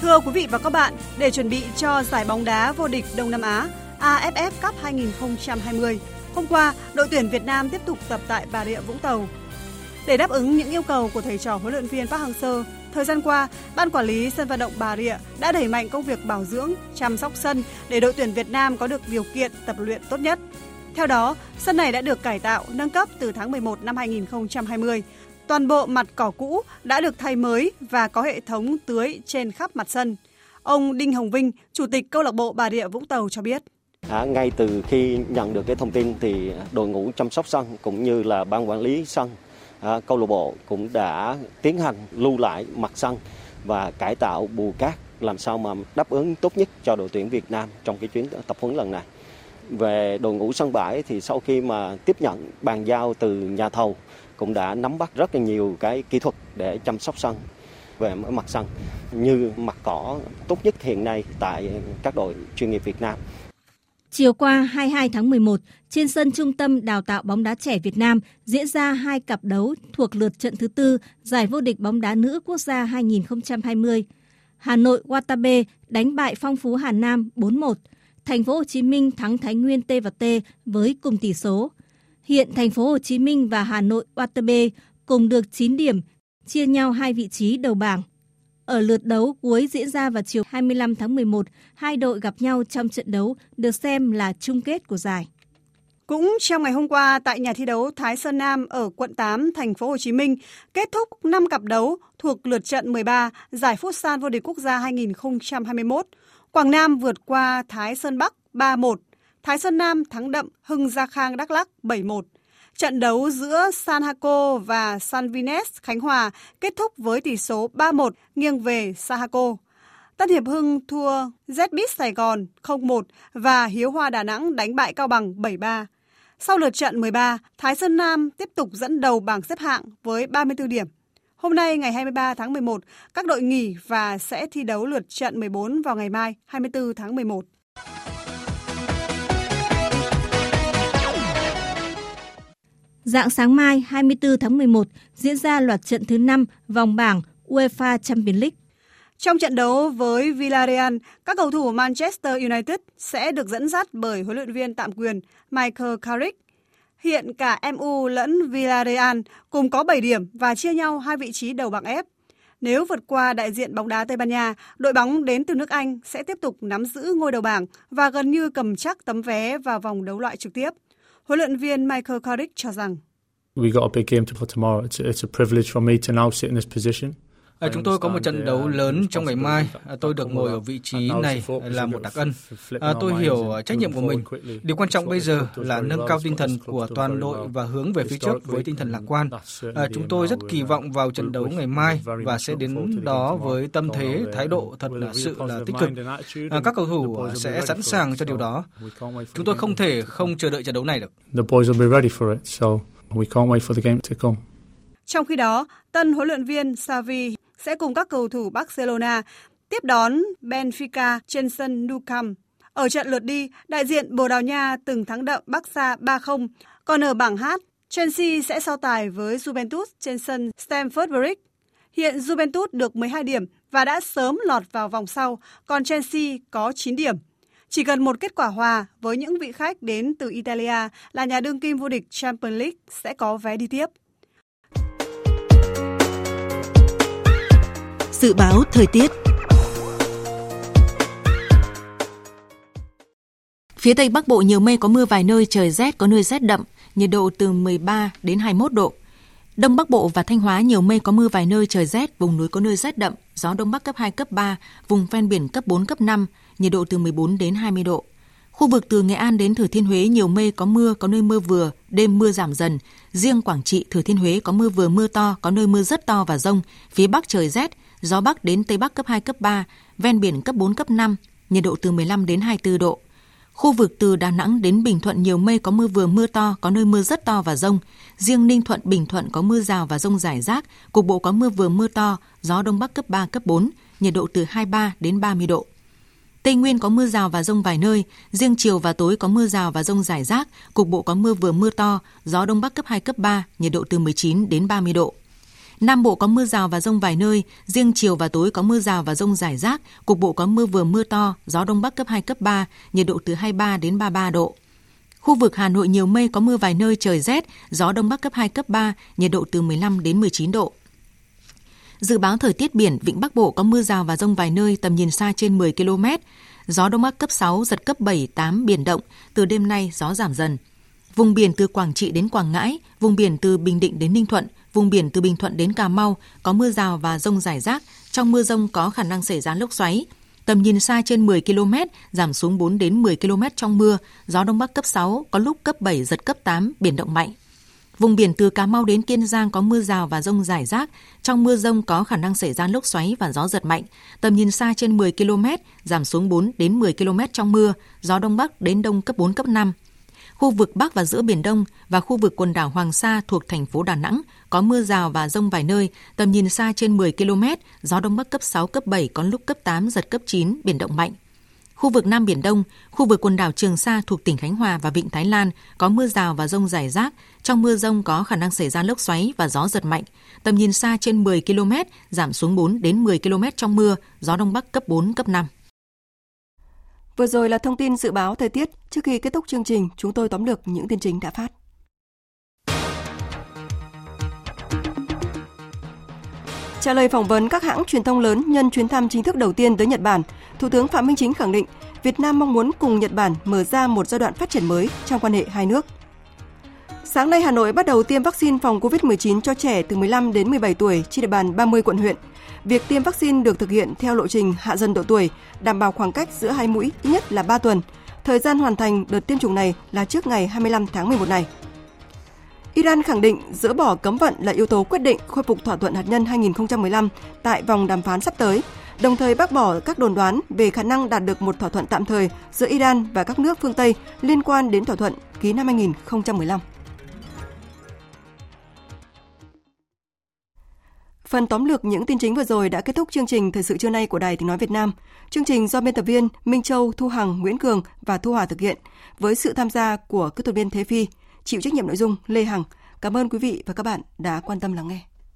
Thưa quý vị và các bạn, để chuẩn bị cho giải bóng đá vô địch Đông Nam Á AFF Cup 2020, hôm qua đội tuyển Việt Nam tiếp tục tập tại Bà Rịa Vũng Tàu. Để đáp ứng những yêu cầu của thầy trò huấn luyện viên Park Hang-seo, thời gian qua, ban quản lý sân vận động Bà Rịa đã đẩy mạnh công việc bảo dưỡng, chăm sóc sân để đội tuyển Việt Nam có được điều kiện tập luyện tốt nhất. Theo đó, sân này đã được cải tạo, nâng cấp từ tháng 11 năm 2020. Toàn bộ mặt cỏ cũ đã được thay mới và có hệ thống tưới trên khắp mặt sân. Ông Đinh Hồng Vinh, Chủ tịch câu lạc bộ Bà Rịa Vũng Tàu cho biết. À, ngay từ khi nhận được cái thông tin thì đội ngũ chăm sóc sân cũng như là ban quản lý sân À, câu lạc bộ cũng đã tiến hành lưu lại mặt sân và cải tạo bù cát làm sao mà đáp ứng tốt nhất cho đội tuyển Việt Nam trong cái chuyến tập huấn lần này. Về đội ngũ sân bãi thì sau khi mà tiếp nhận bàn giao từ nhà thầu cũng đã nắm bắt rất là nhiều cái kỹ thuật để chăm sóc sân về mặt sân như mặt cỏ, tốt nhất hiện nay tại các đội chuyên nghiệp Việt Nam. Chiều qua 22 tháng 11, trên sân Trung tâm Đào tạo bóng đá trẻ Việt Nam diễn ra hai cặp đấu thuộc lượt trận thứ tư giải vô địch bóng đá nữ quốc gia 2020. Hà Nội Watabe đánh bại Phong Phú Hà Nam 4-1. Thành phố Hồ Chí Minh thắng Thái Nguyên T và T với cùng tỷ số. Hiện Thành phố Hồ Chí Minh và Hà Nội Watabe cùng được 9 điểm, chia nhau hai vị trí đầu bảng. Ở lượt đấu cuối diễn ra vào chiều 25 tháng 11, hai đội gặp nhau trong trận đấu được xem là chung kết của giải. Cũng trong ngày hôm qua tại nhà thi đấu Thái Sơn Nam ở quận 8 thành phố Hồ Chí Minh kết thúc 5 cặp đấu thuộc lượt trận 13 giải Futsal vô địch quốc gia 2021. Quảng Nam vượt qua Thái Sơn Bắc 3-1, Thái Sơn Nam thắng đậm Hưng Gia Khang Đắk Lắk 7-1. Trận đấu giữa San Haco và San Vines Khánh Hòa kết thúc với tỷ số 3-1 nghiêng về Sahako. Tân Hiệp Hưng thua Zbis Sài Gòn 0-1 và Hiếu Hoa Đà Nẵng đánh bại Cao Bằng 7-3. Sau lượt trận 13, Thái Sơn Nam tiếp tục dẫn đầu bảng xếp hạng với 34 điểm. Hôm nay ngày 23 tháng 11, các đội nghỉ và sẽ thi đấu lượt trận 14 vào ngày mai 24 tháng 11. Dạng sáng mai 24 tháng 11 diễn ra loạt trận thứ 5 vòng bảng UEFA Champions League. Trong trận đấu với Villarreal, các cầu thủ Manchester United sẽ được dẫn dắt bởi huấn luyện viên tạm quyền Michael Carrick. Hiện cả MU lẫn Villarreal cùng có 7 điểm và chia nhau hai vị trí đầu bảng F. Nếu vượt qua đại diện bóng đá Tây Ban Nha, đội bóng đến từ nước Anh sẽ tiếp tục nắm giữ ngôi đầu bảng và gần như cầm chắc tấm vé vào vòng đấu loại trực tiếp. Huấn luyện viên Michael Carrick cho rằng À, chúng tôi có một trận đấu lớn trong ngày mai. À, tôi được ngồi ở vị trí này là một đặc ân. À, tôi hiểu trách nhiệm của mình. Điều quan trọng bây giờ là nâng cao tinh thần của toàn đội và hướng về phía trước với tinh thần lạc quan. À, chúng tôi rất kỳ vọng vào trận đấu ngày mai và sẽ đến đó với tâm thế, thái độ thật là sự là tích cực. À, các cầu thủ sẽ sẵn sàng cho điều đó. Chúng tôi không thể không chờ đợi trận đấu này được. The boys will be ready for it, so we can't wait for the game to come. Trong khi đó, tân huấn luyện viên Xavi sẽ cùng các cầu thủ Barcelona tiếp đón Benfica trên sân Nou Camp. Ở trận lượt đi, đại diện Bồ Đào Nha từng thắng đậm Barca 3-0, còn ở bảng H, Chelsea sẽ so tài với Juventus trên sân Stamford Bridge. Hiện Juventus được 12 điểm và đã sớm lọt vào vòng sau, còn Chelsea có 9 điểm. Chỉ cần một kết quả hòa với những vị khách đến từ Italia là nhà đương kim vô địch Champions League sẽ có vé đi tiếp. Dự báo thời tiết Phía Tây Bắc Bộ nhiều mây có mưa vài nơi, trời rét, có nơi rét đậm, nhiệt độ từ 13 đến 21 độ. Đông Bắc Bộ và Thanh Hóa nhiều mây có mưa vài nơi trời rét, vùng núi có nơi rét đậm, gió Đông Bắc cấp 2, cấp 3, vùng ven biển cấp 4, cấp 5, nhiệt độ từ 14 đến 20 độ. Khu vực từ Nghệ An đến Thừa Thiên Huế nhiều mây có mưa, có nơi mưa vừa, đêm mưa giảm dần. Riêng Quảng Trị, Thừa Thiên Huế có mưa vừa mưa to, có nơi mưa rất to và rông. Phía Bắc trời rét, gió Bắc đến Tây Bắc cấp 2, cấp 3, ven biển cấp 4, cấp 5, nhiệt độ từ 15 đến 24 độ. Khu vực từ Đà Nẵng đến Bình Thuận nhiều mây có mưa vừa mưa to, có nơi mưa rất to và rông. Riêng Ninh Thuận, Bình Thuận có mưa rào và rông rải rác, cục bộ có mưa vừa mưa to, gió Đông Bắc cấp 3, cấp 4, nhiệt độ từ 23 đến 30 độ. Tây Nguyên có mưa rào và rông vài nơi, riêng chiều và tối có mưa rào và rông rải rác, cục bộ có mưa vừa mưa to, gió Đông Bắc cấp 2, cấp 3, nhiệt độ từ 19 đến 30 độ. Nam Bộ có mưa rào và rông vài nơi, riêng chiều và tối có mưa rào và rông rải rác, cục bộ có mưa vừa mưa to, gió Đông Bắc cấp 2, cấp 3, nhiệt độ từ 23 đến 33 độ. Khu vực Hà Nội nhiều mây có mưa vài nơi trời rét, gió Đông Bắc cấp 2, cấp 3, nhiệt độ từ 15 đến 19 độ. Dự báo thời tiết biển, vịnh Bắc Bộ có mưa rào và rông vài nơi tầm nhìn xa trên 10 km. Gió Đông Bắc cấp 6, giật cấp 7, 8 biển động. Từ đêm nay gió giảm dần. Vùng biển từ Quảng Trị đến Quảng Ngãi, vùng biển từ Bình Định đến Ninh Thuận, vùng biển từ Bình Thuận đến Cà Mau có mưa rào và rông rải rác. Trong mưa rông có khả năng xảy ra lốc xoáy. Tầm nhìn xa trên 10 km, giảm xuống 4 đến 10 km trong mưa, gió Đông Bắc cấp 6, có lúc cấp 7, giật cấp 8, biển động mạnh. Vùng biển từ Cà Mau đến Kiên Giang có mưa rào và rông rải rác. Trong mưa rông có khả năng xảy ra lốc xoáy và gió giật mạnh. Tầm nhìn xa trên 10 km, giảm xuống 4 đến 10 km trong mưa, gió Đông Bắc đến Đông cấp 4, cấp 5. Khu vực Bắc và giữa Biển Đông và khu vực quần đảo Hoàng Sa thuộc thành phố Đà Nẵng có mưa rào và rông vài nơi, tầm nhìn xa trên 10 km, gió Đông Bắc cấp 6, cấp 7, có lúc cấp 8, giật cấp 9, biển động mạnh. Khu vực Nam Biển Đông, khu vực quần đảo Trường Sa thuộc tỉnh Khánh Hòa và Vịnh Thái Lan có mưa rào và rông rải rác. Trong mưa rông có khả năng xảy ra lốc xoáy và gió giật mạnh. Tầm nhìn xa trên 10 km, giảm xuống 4 đến 10 km trong mưa, gió Đông Bắc cấp 4, cấp 5. Vừa rồi là thông tin dự báo thời tiết. Trước khi kết thúc chương trình, chúng tôi tóm lược những tin chính đã phát. Trả lời phỏng vấn các hãng truyền thông lớn nhân chuyến thăm chính thức đầu tiên tới Nhật Bản, Thủ tướng Phạm Minh Chính khẳng định Việt Nam mong muốn cùng Nhật Bản mở ra một giai đoạn phát triển mới trong quan hệ hai nước. Sáng nay Hà Nội bắt đầu tiêm vaccine phòng COVID-19 cho trẻ từ 15 đến 17 tuổi trên địa bàn 30 quận huyện. Việc tiêm vaccine được thực hiện theo lộ trình hạ dần độ tuổi, đảm bảo khoảng cách giữa hai mũi ít nhất là 3 tuần. Thời gian hoàn thành đợt tiêm chủng này là trước ngày 25 tháng 11 này. Iran khẳng định dỡ bỏ cấm vận là yếu tố quyết định khôi phục thỏa thuận hạt nhân 2015 tại vòng đàm phán sắp tới, đồng thời bác bỏ các đồn đoán về khả năng đạt được một thỏa thuận tạm thời giữa Iran và các nước phương Tây liên quan đến thỏa thuận ký năm 2015. Phần tóm lược những tin chính vừa rồi đã kết thúc chương trình Thời sự trưa nay của Đài Tiếng Nói Việt Nam. Chương trình do biên tập viên Minh Châu, Thu Hằng, Nguyễn Cường và Thu Hòa thực hiện với sự tham gia của kỹ thuật viên Thế Phi, chịu trách nhiệm nội dung Lê Hằng. Cảm ơn quý vị và các bạn đã quan tâm lắng nghe.